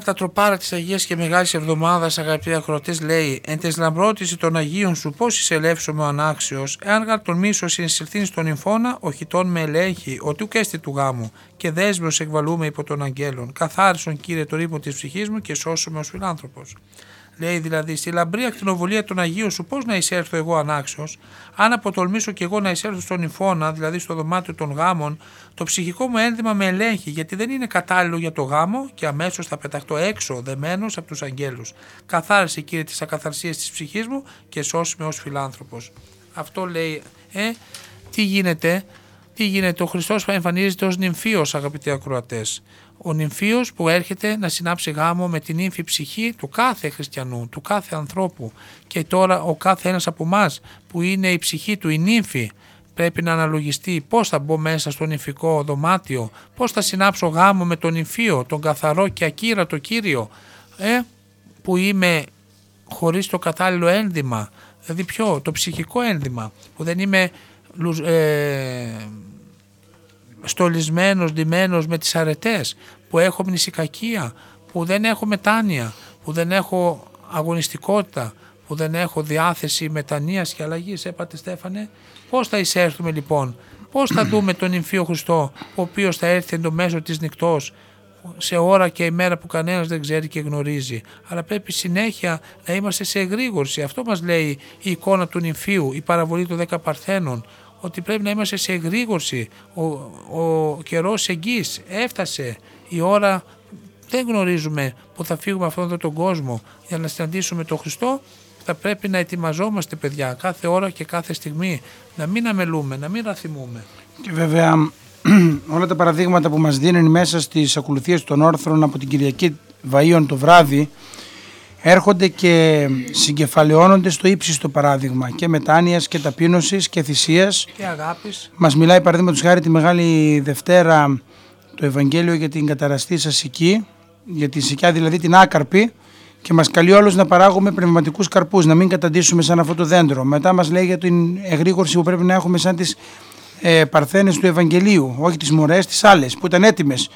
Speaker 2: Από τα τροπάρα της Αγίας και Μεγάλης Εβδομάδας, αγαπητοί ακροτέ, λέει: Εν τες λαμπρότηση των Αγίων σου, πώς εισελεύσομαι ο ανάξιος, εάν γαρ τον μίσο συνσυρθήν στον νυμφώνα, ο χιτών με ελέγχει, ότι ουκ έστι του γάμου, και δέσμιο εκβαλούμε υπό των αγγέλων. Καθάρισον, κύριε, το ρήπο της ψυχής μου και σώσομαι ως φιλάνθρωπος. Λέει δηλαδή, στη λαμπρή ακτινοβολία των Αγίων σου, πώς να εισέλθω εγώ ανάξιος, αν αποτολμήσω κι εγώ να εισέλθω στον νυμφώνα, δηλαδή στο δωμάτιο των γάμων, το ψυχικό μου ένδυμα με ελέγχει, γιατί δεν είναι κατάλληλο για το γάμο και αμέσως θα πεταχτώ έξω, δεμένος από τους αγγέλους. Καθάρισε, κύριε, τις ακαθαρσίες της ψυχής μου και σώσει με ως φιλάνθρωπος. Αυτό λέει, ε, τι γίνεται, τι γίνεται, ο Χριστός εμφανίζεται ως νυμφίος, αγαπητοί ακροατές. Ο νυμφίος που έρχεται να συνάψει γάμο με την ύμφη ψυχή του κάθε χριστιανού, του κάθε ανθρώπου. Και τώρα ο κάθε ένας από εμάς που είναι η ψυχή του, η νύμφη, πρέπει να αναλογιστεί πώς θα μπω μέσα στο νυμφικό δωμάτιο, πώς θα συνάψω γάμο με τον νυμφίο, τον καθαρό και ακύρατο Κύριο, ε, που είμαι χωρίς το κατάλληλο ένδυμα, δηλαδή ποιο, το ψυχικό ένδυμα, που δεν είμαι ε, στολισμένος, ντυμένος με τις αρετές, που έχω μνησικακία, που δεν έχω μετάνοια, που δεν έχω αγωνιστικότητα, που δεν έχω διάθεση μετανοίας και αλλαγής, έπατε Στέφανε. Πώς θα εισέρθουμε λοιπόν, πώς θα δούμε τον Ιμφίο Χριστό, ο οποίος θα έρθει εν το μέσο της νυχτός, σε ώρα και ημέρα που κανένας δεν ξέρει και γνωρίζει. Αλλά πρέπει συνέχεια να είμαστε σε εγρήγορση. Αυτό μας λέει η εικόνα του νυμφίου, η παραβολή των δέκα παρθένων, ότι πρέπει να είμαστε σε εγρήγορση. Ο, ο καιρός εγγύς έφτασε η ώρα δεν γνωρίζουμε που θα φύγουμε αυτόν εδώ τον κόσμο για να συναντήσουμε τον Χριστό θα πρέπει να ετοιμαζόμαστε παιδιά κάθε ώρα και κάθε στιγμή να μην αμελούμε, να μην ραθυμούμε.
Speaker 5: Και βέβαια όλα τα παραδείγματα που μας δίνουν μέσα στις ακολουθίες των όρθρων από την Κυριακή Βαΐων το βράδυ έρχονται και συγκεφαλαιώνονται στο ύψιστο παράδειγμα και μετάνοιας και ταπείνωσης και θυσίας.
Speaker 2: Και αγάπης.
Speaker 5: Μας μιλάει παραδείγματος χάρη τη Μεγάλη Δευτέρα το Ευαγγέλιο για την καταραστή σασική, για τη σικιά δηλαδή την άκαρπη και μας καλεί όλους να παράγουμε πνευματικούς καρπούς, να μην καταντήσουμε σαν αυτό το δέντρο. Μετά μας λέει για την εγρήγορση που πρέπει να έχουμε σαν τις ε, παρθένες του Ευαγγελίου, όχι τις μωρές, τις άλλες που ήταν έτοιμες.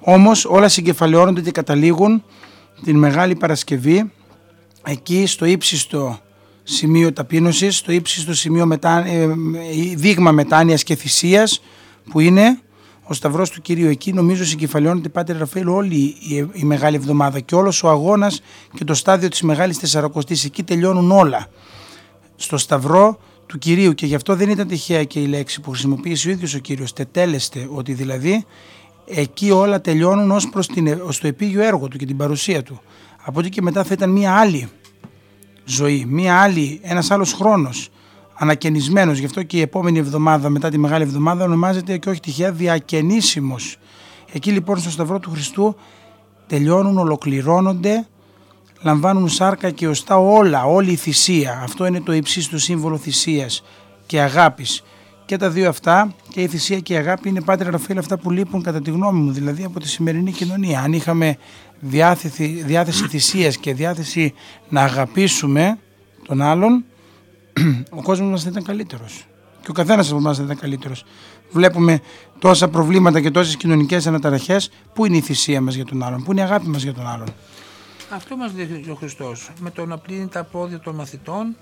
Speaker 5: Όμως όλα συγκεφαλαιώνονται και καταλήγουν την Μεγάλη Παρασκευή εκεί στο ύψιστο σημείο ταπείνωσης, στο ύψιστο σημείο μετά, ε, δείγμα μετάνοιας και θυσίας που είναι ο Σταυρός του Κυρίου. Εκεί νομίζω συγκεφαλαιώνεται Πάτερ Ραφαήλ όλη η, η, Μεγάλη Εβδομάδα και όλος ο αγώνας και το στάδιο της Μεγάλης Τεσσαρακοστή. Εκεί τελειώνουν όλα. Στο Σταυρό του Κυρίου. Και γι' αυτό δεν ήταν τυχαία και η λέξη που χρησιμοποίησε ο ίδιος ο Κύριος. Τετέλεστε. Ότι δηλαδή εκεί όλα τελειώνουν ως προς το επίγειο έργο του και την παρουσία του. Από εκεί και μετά θα ήταν μία άλλη ζωή, μία άλλη, ένας άλλος χρόνος ανακαινισμένος. Γι' αυτό και η επόμενη εβδομάδα μετά τη Μεγάλη Εβδομάδα ονομάζεται και όχι τυχαία διακαινήσιμος. Εκεί λοιπόν στο Σταυρό του Χριστού τελειώνουν, ολοκληρώνονται λαμβάνουν σάρκα και οστά όλα, όλη η θυσία. Αυτό είναι το υψίστο σύμβολο θυσίας και αγάπης. Και τα δύο αυτά, και η θυσία και η αγάπη, είναι πάτερ Ραφαήλ αυτά που λείπουν κατά τη γνώμη μου, δηλαδή από τη σημερινή κοινωνία. Αν είχαμε διάθεση, διάθεση θυσίας και διάθεση να αγαπήσουμε τον άλλον, ο κόσμος μας θα ήταν καλύτερος. Και ο καθένας από εμάς θα ήταν καλύτερος. Βλέπουμε τόσα προβλήματα και τόσες κοινωνικές αναταραχές. Πού είναι η θυσία μας για τον άλλον, πού είναι η αγάπη μας για τον άλλον.
Speaker 2: Αυτό μας δείχνει ο Χριστός. Με το να πλύνει τα πόδια των μαθητών.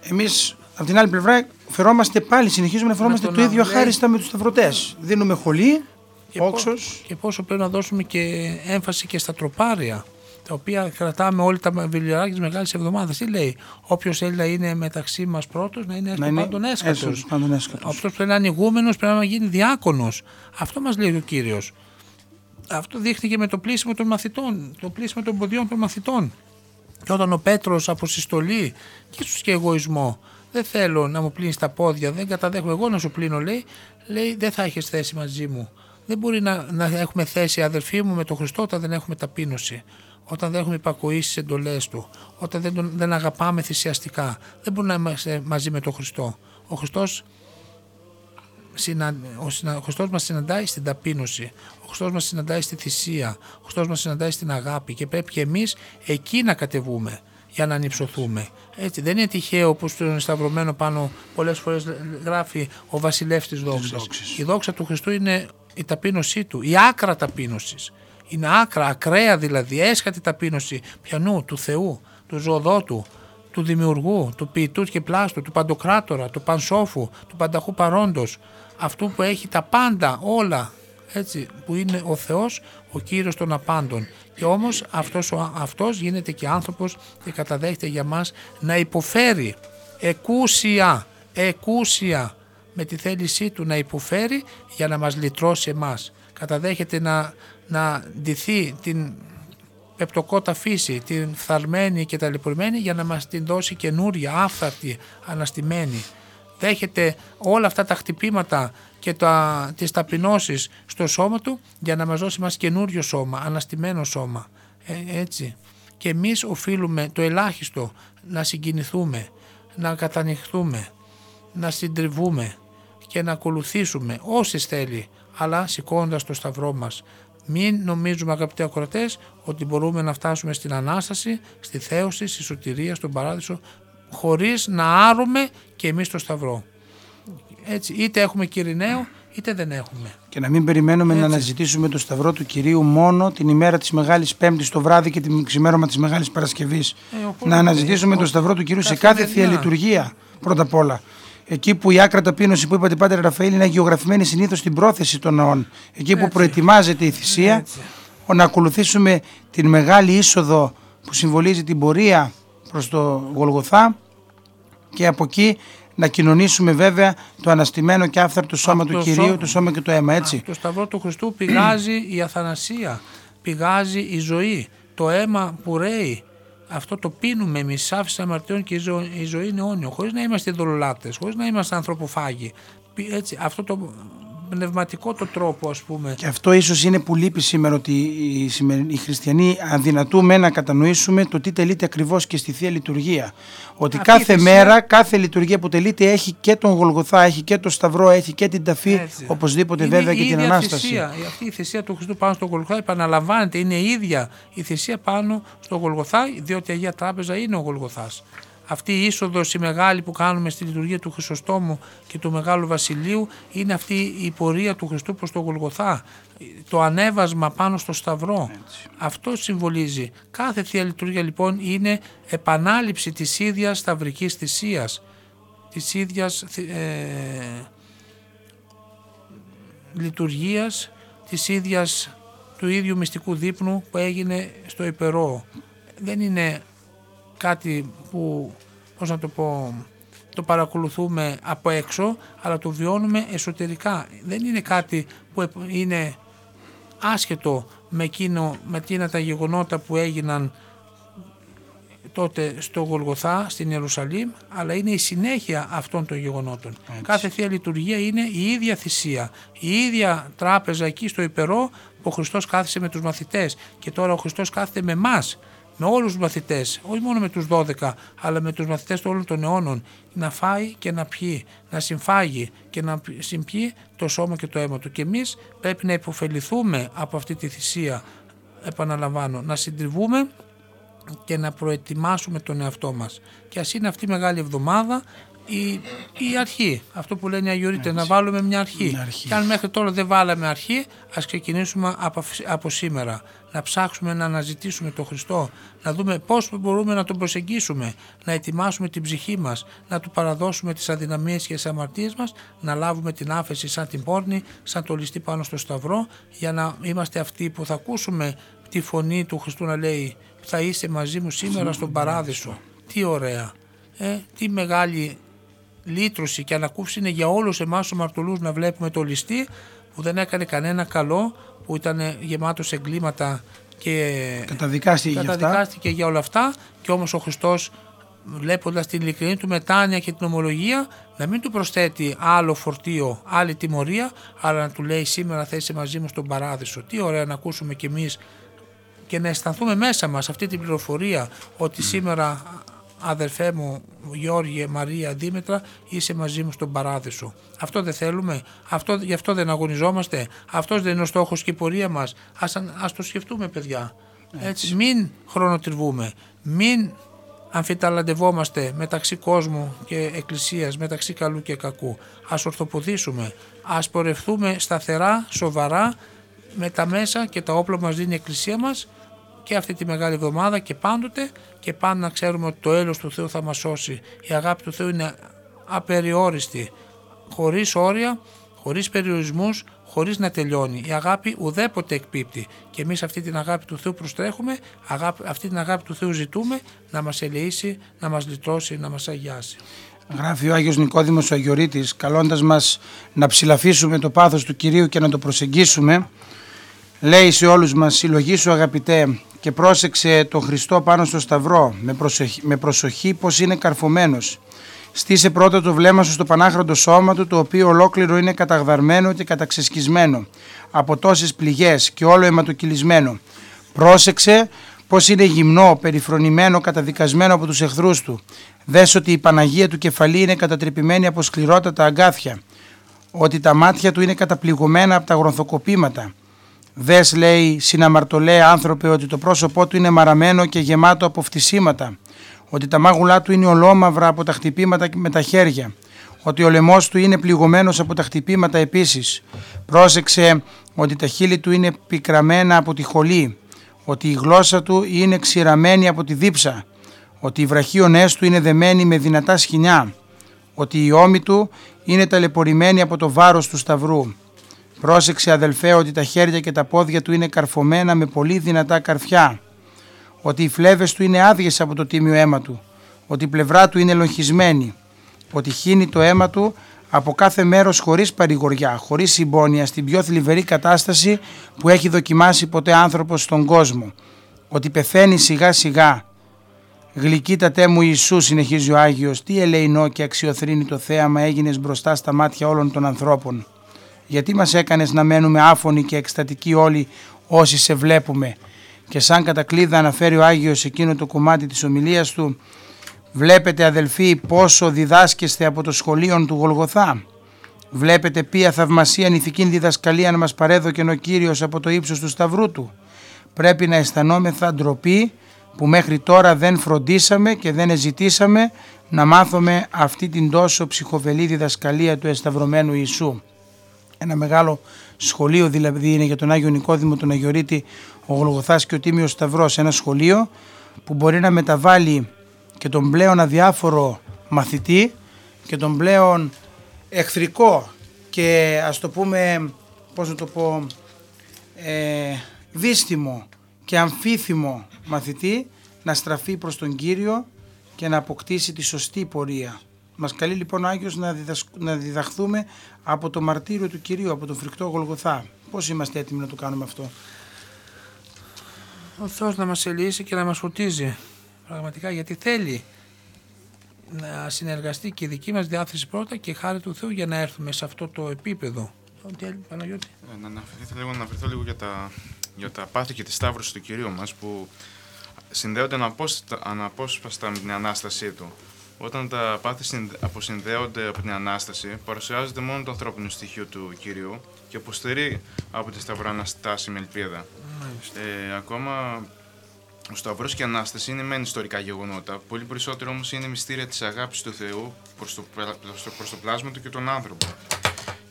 Speaker 5: Εμείς από την άλλη πλευρά φερόμαστε πάλι, συνεχίζουμε να φερόμαστε
Speaker 2: το
Speaker 5: το
Speaker 2: να
Speaker 5: ίδιο
Speaker 2: λέει-
Speaker 5: χάριστα με τους σταυρωτές. Δίνουμε χολή,
Speaker 2: Και, πό-
Speaker 5: όξος.
Speaker 2: και πόσο πρέπει να δώσουμε και έμφαση και στα τροπάρια τα οποία κρατάμε όλοι τα βιβλιαράκια της Μεγάλης Εβδομάδας. Τι λέει, Όποιος θέλει να είναι μεταξύ μας πρώτος, να είναι έστω
Speaker 5: Να είναι
Speaker 2: πάντων έσκατο.
Speaker 5: έστω πάντων έσκατος.
Speaker 2: Αυτό πρέπει να είναι ηγούμενος, πρέπει να γίνει διάκονος. Αυτό μας λέει ο κύριος. Αυτό δείχνει και με το πλήσιμο των μαθητών, το πλήσιμο των ποδιών των μαθητών. Και όταν ο Πέτρος από συστολή και ίσω και εγωισμό, δεν θέλω να μου πλύνεις τα πόδια, δεν καταδέχομαι εγώ να σου πλύνω, λέει, λέει δεν θα έχεις θέση μαζί μου. Δεν μπορεί να, να έχουμε θέση, αδερφοί μου, με τον Χριστό όταν δεν έχουμε ταπείνωση. Όταν δεν έχουμε υπακοήσεις στις εντολές του. Όταν δεν, τον, δεν αγαπάμε θυσιαστικά. Δεν μπορούμε να είμαστε μαζί με τον Χριστό. Ο Χριστός συνα, ο, συνα, ο Χριστός μας συναντάει στην ταπείνωση, ο Χριστός μας συναντάει στη θυσία, ο Χριστός μας συναντάει στην αγάπη και πρέπει και εμείς εκεί να κατεβούμε για να ανυψωθούμε. Έτσι, δεν είναι τυχαίο όπως στον σταυρωμένο πάνω πολλές φορές γράφει ο βασιλεύς της δόξας. Η δόξα του Χριστού είναι η ταπείνωσή του, η άκρα ταπείνωσης. Είναι άκρα, ακραία δηλαδή, έσχατη ταπείνωση πιανού, του Θεού, του ζωοδότου, του δημιουργού, του ποιητού και πλάστου, του παντοκράτορα, του πανσόφου, του πανταχού παρόντος, αυτού που έχει τα πάντα όλα, έτσι, που είναι ο Θεός, ο Κύριος των απάντων. Και όμως αυτός, ο, αυτός γίνεται και άνθρωπος και καταδέχεται για μας να υποφέρει εκούσια, εκούσια με τη θέλησή του να υποφέρει για να μας λυτρώσει εμάς. Καταδέχεται να, να ντυθεί την πεπτοκότα φύση, την φθαρμένη και ταλαιπωρημένη για να μας την δώσει καινούρια, άφθαρτη, αναστημένη. Δέχεται όλα αυτά τα χτυπήματα και τα, τις ταπεινώσεις στο σώμα του για να μας δώσει μας καινούριο σώμα, αναστημένο σώμα. Ε, έτσι. Και εμείς οφείλουμε το ελάχιστο να συγκινηθούμε, να κατανοιχθούμε, να συντριβούμε και να ακολουθήσουμε όσες θέλει, αλλά σηκώνοντας το σταυρό μας. Μην νομίζουμε αγαπητοί ακροατές ότι μπορούμε να φτάσουμε στην Ανάσταση, στη θέωση, στη σωτηρία, στον Παράδεισο χωρίς να άρουμε και εμείς το σταυρό. Έτσι, είτε έχουμε Κυριναίο είτε δεν έχουμε.
Speaker 5: Και να μην περιμένουμε να αναζητήσουμε το σταυρό του Κυρίου μόνο την ημέρα της Μεγάλης Πέμπτης το βράδυ και την ξημέρωμα της Μεγάλης Παρασκευής.
Speaker 2: Ε, οπότε,
Speaker 5: να αναζητήσουμε
Speaker 2: ε,
Speaker 5: το σταυρό του Κυρίου σε κάθε θεία
Speaker 2: καθημερινά.
Speaker 5: λειτουργία πρώτα απ' όλα. Εκεί που η άκρα ταπείνωση που είπατε Πάτερ Ραφαήλ είναι αγιογραφημένη συνήθως στην πρόθεση των ναών. Εκεί που
Speaker 2: Έτσι.
Speaker 5: προετοιμάζεται η θυσία,
Speaker 2: Έτσι.
Speaker 5: ο να ακολουθήσουμε την μεγάλη είσοδο που συμβολίζει την πορεία προς το Γολγοθά και από εκεί να κοινωνήσουμε βέβαια το αναστημένο και άφθαρτο σώμα του
Speaker 2: το
Speaker 5: Κυρίου,
Speaker 2: σώμα-
Speaker 5: το σώμα και το αίμα, έτσι.
Speaker 2: Το σταυρό του Χριστού πηγάζει η αθανασία, πηγάζει η ζωή, το αίμα που ρέει. Αυτό το πίνουμε εμείς, άφηση αμαρτιών και η, ζω- η ζωή είναι αιώνιο, χωρίς να είμαστε δολολάτες, χωρίς να είμαστε ανθρωποφάγοι. Πι- Έτσι, αυτό το πνευματικό το τρόπο, ας πούμε.
Speaker 5: Και αυτό ίσως είναι που λείπει σήμερα ότι οι, σημερινοί- οι χριστιανοί αδυνατούμε να κατανοήσουμε το τι τελείται ακριβώς και στη Θεία Λειτουργία. Ότι
Speaker 2: Αυτή η
Speaker 5: κάθε
Speaker 2: θυσία-
Speaker 5: μέρα, κάθε λειτουργία που τελείται έχει και τον Γολγοθά, έχει και το Σταυρό, έχει και την ταφή,
Speaker 2: Έτσι.
Speaker 5: οπωσδήποτε
Speaker 2: Είναι
Speaker 5: βέβαια
Speaker 2: η
Speaker 5: και την
Speaker 2: ίδια
Speaker 5: Ανάσταση.
Speaker 2: Θυσία. Η- Αυτή η θυσία του Χριστού πάνω στο Γολγοθά επαναλαμβάνεται, είναι η ίδια η θυσία πάνω στο Γολγοθά, διότι η Αγία Τράπεζα είναι ο Γολγοθάς. Αυτή η είσοδος η μεγάλη που κάνουμε στη λειτουργία του Χρυσοστόμου και του Μεγάλου Βασιλείου είναι αυτή η πορεία του Χριστού προς το Γολγοθά. Το ανέβασμα πάνω στο Σταυρό. Αυτό συμβολίζει. Κάθε Θεία Λειτουργία λοιπόν είναι επανάληψη της ίδιας σταυρικής θυσίας. Της ίδιας θυ- ε, λειτουργίας της ίδιας, του ίδιου μυστικού δείπνου που έγινε στο υπερό. Δεν είναι κάτι που, πώς να το πω, το παρακολουθούμε από έξω, αλλά το βιώνουμε εσωτερικά. Δεν είναι κάτι που επ- είναι άσχετο με, εκείνο, με εκείνα τα γεγονότα που έγιναν τότε στο Γολγοθά, στην Ιερουσαλήμ, αλλά είναι η συνέχεια αυτών των γεγονότων. Κάθε Θεία Λειτουργία είναι η ίδια θυσία, η ίδια τράπεζα εκεί στο υπερό που ο Χριστός κάθισε με τους μαθητές και τώρα ο Χριστός κάθεται με εμάς με όλους τους μαθητές, όχι μόνο με τους 12, αλλά με τους μαθητές όλων των αιώνων, να φάει και να πιει, να συμφάγει και να συμπιεί το σώμα και το αίμα του. Και εμείς πρέπει να υποφεληθούμε από αυτή τη θυσία, επαναλαμβάνω, να συντριβούμε και να προετοιμάσουμε τον εαυτό μας. Και ας είναι αυτή η μεγάλη εβδομάδα η, η αρχή. Αυτό που λένε οι Αγιορείτε, να βάλουμε μια αρχή. αρχή. Και αν μέχρι τώρα δεν βάλαμε αρχή, ας ξεκινήσουμε από, από σήμερα. Να ψάξουμε να αναζητήσουμε τον Χριστό, να δούμε πώς μπορούμε να τον προσεγγίσουμε, να ετοιμάσουμε την ψυχή μας, να του παραδώσουμε τις αδυναμίες και τις αμαρτίες μας, να λάβουμε την άφεση σαν την πόρνη, σαν το ληστή πάνω στο σταυρό, για να είμαστε αυτοί που θα ακούσουμε τη φωνή του Χριστού να λέει θα είσαι μαζί μου σήμερα στον παράδεισο. Τι ωραία. Ε, τι μεγάλη λύτρωση και ανακούφιση είναι για όλους εμάς τους μαρτωλούς να βλέπουμε το ληστή που δεν έκανε κανένα καλό, που ήταν γεμάτος εγκλήματα και
Speaker 5: καταδικάστηκε,
Speaker 2: καταδικάστηκε για, όλα αυτά. Και όμως ο Χριστός βλέποντας την ειλικρινή του μετάνοια και την ομολογία να μην του προσθέτει άλλο φορτίο, άλλη τιμωρία αλλά να του λέει σήμερα θα είσαι μαζί μου στον παράδεισο. Τι ωραία να ακούσουμε κι εμείς και να αισθανθούμε μέσα μας αυτή την πληροφορία ότι σήμερα αδερφέ μου Γιώργη, Μαρία, Δήμητρα είσαι μαζί μου στον παράδεισο. Αυτό δεν θέλουμε, αυτό, γι' αυτό δεν αγωνιζόμαστε, αυτός δεν είναι ο στόχος και η πορεία μας. Ας, ας το σκεφτούμε παιδιά. Έτσι. Μην χρονοτριβούμε, μην αμφιταλαντευόμαστε μεταξύ κόσμου και εκκλησίας, μεταξύ καλού και κακού. Ας ορθοποδήσουμε, ας πορευτούμε σταθερά, σοβαρά, με τα μέσα και τα όπλα που μας δίνει η εκκλησία μας και αυτή τη μεγάλη εβδομάδα και πάντοτε και πάντα να ξέρουμε ότι το έλος του Θεού θα μας σώσει. Η αγάπη του Θεού είναι απεριόριστη, χωρίς όρια, χωρίς περιορισμούς, χωρίς να τελειώνει. Η αγάπη ουδέποτε εκπίπτει και εμείς αυτή την αγάπη του Θεού προστρέχουμε, αυτή την αγάπη του Θεού ζητούμε να μας ελεήσει, να μας λυτρώσει, να μας αγιάσει.
Speaker 5: Γράφει ο Άγιος Νικόδημος ο Αγιορείτης καλώντας μας να ψηλαφίσουμε το πάθος του Κυρίου και να το προσεγγίσουμε λέει σε όλους μας συλλογή αγαπητέ και πρόσεξε τον Χριστό πάνω στο σταυρό με προσοχή, με προσοχή πως είναι καρφωμένος. Στήσε πρώτα το βλέμμα σου στο πανάχροντο σώμα του το οποίο ολόκληρο είναι καταγδαρμένο και καταξεσκισμένο από τόσες πληγές και όλο αιματοκυλισμένο. Πρόσεξε πως είναι γυμνό, περιφρονημένο, καταδικασμένο από τους εχθρούς του. Δες ότι η Παναγία του κεφαλή είναι κατατρεπημένη από σκληρότατα αγκάθια. Ότι τα μάτια του είναι καταπληγωμένα από τα γρονθοκοπήματα Δες λέει συναμαρτωλέ άνθρωπε ότι το πρόσωπό του είναι μαραμένο και γεμάτο από φτισήματα, ότι τα μάγουλά του είναι ολόμαυρα από τα χτυπήματα με τα χέρια, ότι ο λαιμός του είναι πληγωμένος από τα χτυπήματα επίσης. Πρόσεξε ότι τα χείλη του είναι πικραμένα από τη χολή, ότι η γλώσσα του είναι ξηραμένη από τη δίψα, ότι οι βραχίονές του είναι δεμένοι με δυνατά σχοινιά, ότι οι ώμοι του είναι ταλαιπωρημένοι από το βάρος του σταυρού, Πρόσεξε αδελφέ ότι τα χέρια και τα πόδια του είναι καρφωμένα με πολύ δυνατά καρφιά, ότι οι φλέβες του είναι άδειες από το τίμιο αίμα του, ότι η πλευρά του είναι λογισμένη, ότι χύνει το αίμα του από κάθε μέρος χωρίς παρηγοριά, χωρίς συμπόνια, στην πιο θλιβερή κατάσταση που έχει δοκιμάσει ποτέ άνθρωπος στον κόσμο, ότι πεθαίνει σιγά σιγά. Γλυκύτατέ μου Ιησούς, συνεχίζει ο Άγιος, τι ελεηνό και αξιοθρύνει το θέαμα έγινες μπροστά στα μάτια όλων των ανθρώπων γιατί μας έκανες να μένουμε άφωνοι και εκστατικοί όλοι όσοι σε βλέπουμε; Και σαν κατακλείδα αναφέρει ο Άγιος εκείνο το κομμάτι της ομιλίας του Βλέπετε αδελφοί πόσο διδάσκεστε από το σχολείο του Γολγοθά; Βλέπετε ποια θαυμασία ηθική διδασκαλία να μας παρέδωκε ο Κύριος από το ύψος του σταυρού του; Πρέπει να αισθανόμεθα ντροπή που μέχρι τώρα δεν φροντίσαμε και δεν ζητήσαμε να μάθουμε αυτή την τόσο ψυχοβελή διδασκαλία του εσταυρωμένου Ιησού ένα μεγάλο σχολείο δηλαδή είναι για τον Άγιο Νικόδημο, τον Αγιορείτη, ο Γολγοθάς και ο Τίμιος Σταυρός, ένα σχολείο που μπορεί να μεταβάλει και τον πλέον αδιάφορο μαθητή και τον πλέον εχθρικό και ας το πούμε, πώς να το πω, ε, δίστιμο και αμφίθυμο μαθητή να στραφεί προς τον Κύριο και να αποκτήσει τη σωστή πορεία. Μας καλεί λοιπόν ο Άγιος να, να διδαχθούμε από το μαρτύριο του Κυρίου, από τον φρικτό Γολγοθά. Πώς είμαστε έτοιμοι να το κάνουμε αυτό;
Speaker 2: Ο Θεός να μας ελύσει και να μας φωτίζει πραγματικά γιατί θέλει να συνεργαστεί και η δική μας διάθεση πρώτα και χάρη του Θεού για να έρθουμε σε αυτό το επίπεδο. Τι Παναγιώτη.
Speaker 7: Ε, να αναφερθώ λίγο, να αναφερθώ λίγο για τα, για τα πάθη και τη σταύρωση του Κυρίου μας που συνδέονται αναπόσπαστα, αναπόσπαστα με την Ανάστασή του. Όταν τα πάθη συνδε- αποσυνδέονται από την Ανάσταση, παρουσιάζεται μόνο το ανθρώπινο στοιχείο του Κυρίου και αποστερεί από τη Σταυρό Αναστάσιμη ελπίδα. Ε, ακόμα, ο Σταυρός και η Ανάσταση είναι μεν ιστορικά γεγονότα, πολύ περισσότερο όμως είναι μυστήρια της αγάπης του Θεού προς το, πλα- προς το, προς το πλάσμα του και τον άνθρωπο.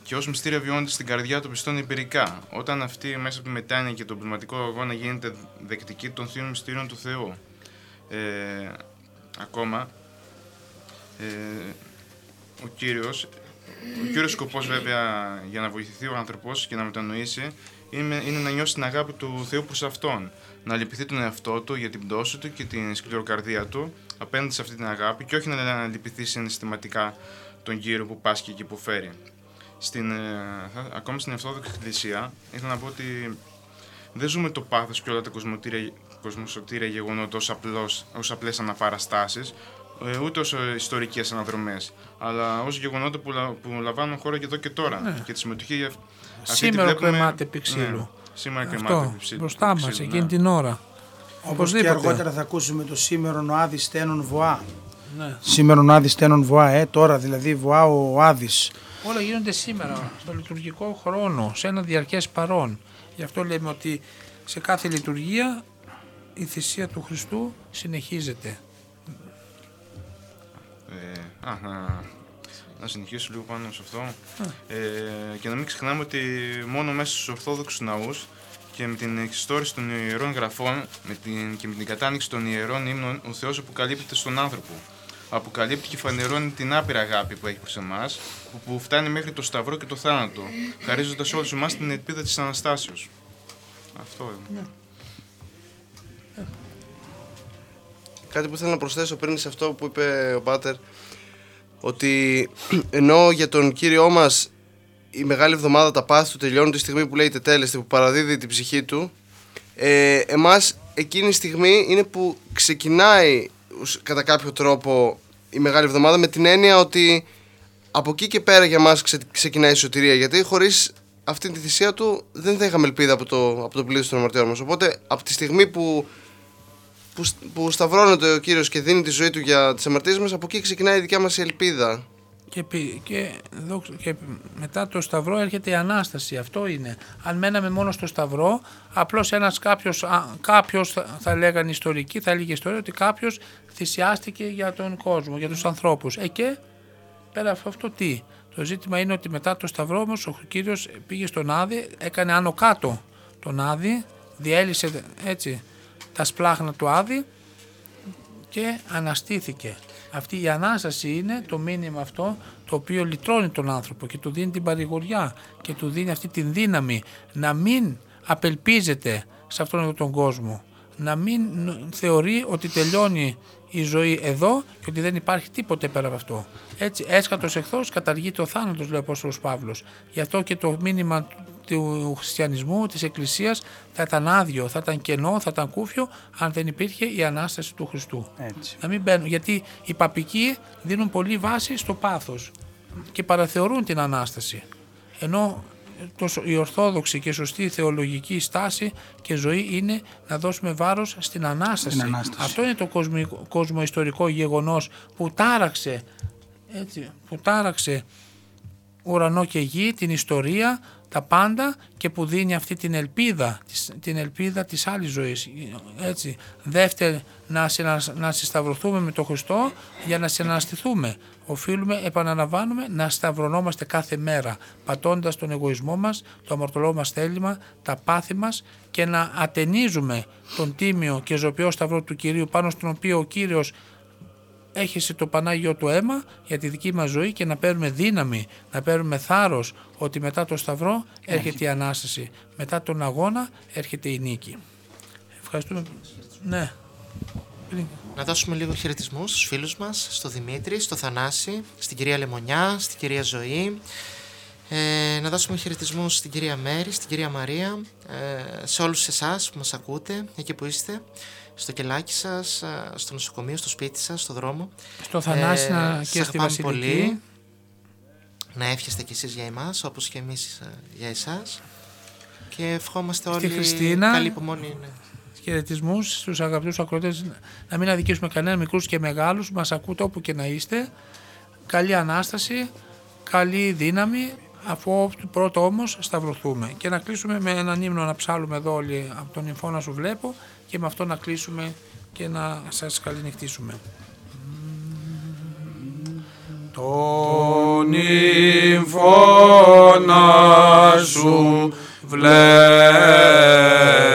Speaker 7: Και ως μυστήρια βιώνεται στην καρδιά των πιστών εμπειρικά, όταν αυτή μέσα από τη μετάνοια και τον πνευματικό αγώνα γίνεται δεκτική των θείων μυστήριων του Θεού. Ε, ακόμα, ε, ο Κύριος, ο κύριος σκοπός βέβαια για να βοηθηθεί ο άνθρωπος και να μετανοήσει είναι, είναι να νιώσει την αγάπη του Θεού προς Αυτόν. Να λυπηθεί τον εαυτό του για την πτώση του και την σκληροκαρδία του απέναντι σε αυτή την αγάπη και όχι να, να λυπηθεί συναισθηματικά τον Κύριο που πάσχει και που φέρει. Στην, ε, θα- ακόμα στην Ορθόδοξη Εκκλησία ήθελα να πω ότι δεν ζούμε το πάθος και όλα τα κοσμοτήρια, κοσμοσωτήρια γεγονότα ως, απλώς, ως απλές αναπαραστάσεις, ε, ούτε ως ε, ιστορικές αναδρομές, αλλά ως γεγονότα που, λα- που λαμβάνουν χώρα και εδώ και τώρα.
Speaker 2: Ναι.
Speaker 7: Και τη συμμετοχή αυ- αυτή τη
Speaker 2: Σήμερα
Speaker 7: βλέπουμε-
Speaker 2: κρεμάται επί ξύλου.
Speaker 7: Ναι, σήμερα κρεμάται
Speaker 2: Αυτό,
Speaker 7: επί ξύλου.
Speaker 2: μπροστά
Speaker 7: επί
Speaker 2: μας,
Speaker 7: ξύλου,
Speaker 2: εκείνη
Speaker 7: ναι.
Speaker 2: την ώρα.
Speaker 5: Όπως και
Speaker 2: Οπωσδήποτε.
Speaker 5: αργότερα θα ακούσουμε το σήμερον ο Άδης τένον βοά.
Speaker 2: Ναι.
Speaker 5: Σήμερον ο Άδης τένον βοά, ε, τώρα δηλαδή βοά ο Άδης.
Speaker 2: Όλα γίνονται σήμερα, στο λειτουργικό χρόνο, σε ένα διαρκές παρόν. Γι' αυτό λέμε ότι σε κάθε λειτουργία η θυσία του Χριστού συνεχίζεται.
Speaker 7: Ε, α, να, να συνεχίσω λίγο πάνω σε αυτό. Ε, και να μην ξεχνάμε ότι μόνο μέσα στους Ορθόδοξους ναούς και με την εξιστόρηση των ιερών γραφών με την, και με την κατάνοιξη των ιερών ύμνων, ο Θεός αποκαλύπτεται στον άνθρωπο. Αποκαλύπτει και φανερώνει την άπειρα αγάπη που έχει προς εμάς, που, που φτάνει μέχρι το σταυρό και το θάνατο, χαρίζοντας όλους εμάς την ελπίδα της Αναστάσεως. Αυτό.
Speaker 6: Κάτι που θέλω να προσθέσω πριν σε αυτό που είπε ο Πάτερ, ότι ενώ για τον Κύριό μας η Μεγάλη Εβδομάδα τα πάθη του τελειώνουν τη στιγμή που λέει τετέλεστε, που παραδίδει την ψυχή του, ε, εμάς εκείνη η στιγμή είναι που ξεκινάει ουσ- κατά κάποιο τρόπο η Μεγάλη Εβδομάδα με την έννοια ότι από εκεί και πέρα για μας ξε- ξεκινάει η σωτηρία. Γιατί χωρίς αυτή τη θυσία του δεν θα είχαμε ελπίδα από το, από το πλήθος των αμαρτιών μας. Οπότε από τη στιγμή που που, σ- που σταυρώνεται ο Κύριος και δίνει τη ζωή του για τις αμαρτίες μας, από εκεί ξεκινάει η δικιά μας ελπίδα.
Speaker 2: Και, πι- και, δόξα- και μετά το Σταυρό έρχεται η Ανάσταση. Αυτό είναι. Αν μέναμε μόνο στο Σταυρό, απλώς ένας κάποιος, α, κάποιος θα, θα λέγανε ιστορικοί, θα έλεγε ιστορία ότι κάποιος θυσιάστηκε για τον κόσμο, για τους ανθρώπους. Ε, και πέρα από αυτό τι; Το ζήτημα είναι ότι μετά το Σταυρό όμως ο Κύριος πήγε στον Άδη, έκανε άνω κάτω τον Άδη, διέλυσε έτσι τα σπλάχνα του Άδη και αναστήθηκε. Αυτή η Ανάσταση είναι το μήνυμα αυτό το οποίο λυτρώνει τον άνθρωπο και του δίνει την παρηγοριά και του δίνει αυτή την δύναμη να μην απελπίζεται σε αυτόν τον κόσμο. Να μην νο- θεωρεί ότι τελειώνει η ζωή εδώ και ότι δεν υπάρχει τίποτε πέρα από αυτό. Έτσι, έσχατος εχθρός καταργείται ο θάνατος, λέει ο Απόστολος Παύλος. Γι' αυτό και το μήνυμα του χριστιανισμού, της Εκκλησίας θα ήταν άδειο, θα ήταν κενό, θα ήταν κούφιο αν δεν υπήρχε η Ανάσταση του Χριστού.
Speaker 5: Έτσι.
Speaker 2: Να μην μπαίνουν, γιατί οι παπικοί δίνουν πολύ βάση στο πάθος και παραθεωρούν την Ανάσταση. Ενώ το, σο- η ορθόδοξη και σωστή θεολογική στάση και ζωή είναι να δώσουμε βάρος στην Ανάσταση.
Speaker 5: Στην Ανάσταση.
Speaker 2: Αυτό είναι το κοσμικό, κοσμοϊστορικό γεγονός που τάραξε, έτσι, που τάραξε ουρανό και γη, την ιστορία, τα πάντα και που δίνει αυτή την ελπίδα, της- την ελπίδα της άλλης ζωής. Έτσι. Δεύτερη, να, συνα, να συσταυρωθούμε με τον Χριστό για να συναναστηθούμε. Οφείλουμε, επαναλαμβάνουμε, να σταυρωνόμαστε κάθε μέρα, πατώντας τον εγωισμό μας, το αμαρτωλό μας θέλημα, τα πάθη μας και να ατενίζουμε τον τίμιο και ζωπιό σταυρό του Κυρίου πάνω στον οποίο ο Κύριος έχεις το Πανάγιο του αίμα για τη δική μας ζωή και να παίρνουμε δύναμη, να παίρνουμε θάρρος ότι μετά το Σταυρό έρχεται η Ανάσταση. Μετά τον αγώνα έρχεται η νίκη. Ευχαριστούμε. Ναι.
Speaker 1: Να δώσουμε λίγο χαιρετισμούς στους φίλους μας, στο Δημήτρη, στο Θανάση, στην κυρία Λεμονιά, στην κυρία Ζωή. Ε, να δώσουμε χαιρετισμούς στην κυρία Μέρη, στην κυρία Μαρία, ε, σε όλους εσάς που μας ακούτε, εκεί που είστε, στο κελάκι σας, ε, στο νοσοκομείο, στο σπίτι σας, στο δρόμο.
Speaker 2: Στο Θανάση να-
Speaker 1: σας
Speaker 2: και στη
Speaker 1: αγαπάμε
Speaker 2: Βασιλική.
Speaker 1: πολύ. Να εύχεστε κι εσείς για εμάς, όπως και εμείς ε, για εσάς. Και ευχόμαστε όλοι
Speaker 2: Χριστίνα.
Speaker 1: καλή υπομονή. Ναι.
Speaker 2: Χαιρετισμούς στους αγαπητούς ακροτές, να μην αδικήσουμε κανένα μικρούς και μεγάλους, μας ακούτε όπου και να είστε. Καλή Ανάσταση, καλή δύναμη, αφού πρώτο όμως σταυρωθούμε. Και να κλείσουμε με έναν ύμνο να ψάλουμε εδώ όλοι από τον Ιμφώνα σου βλέπω και με αυτό να κλείσουμε και να σας καληνυχτήσουμε. Τον υμφώνα σου βλέπω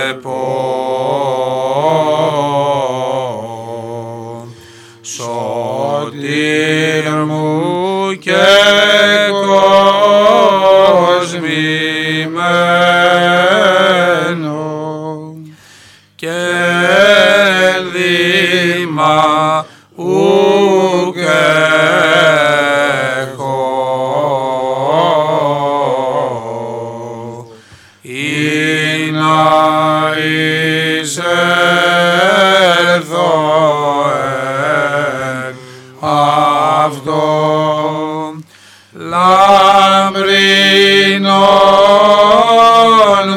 Speaker 2: αυτό λαμπρινόν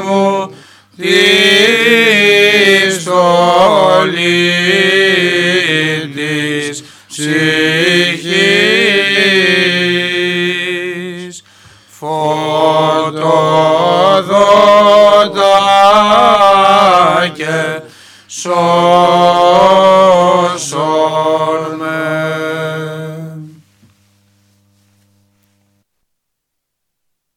Speaker 2: μου τη στολή της ψυχής. Φωτοδότα και σώμα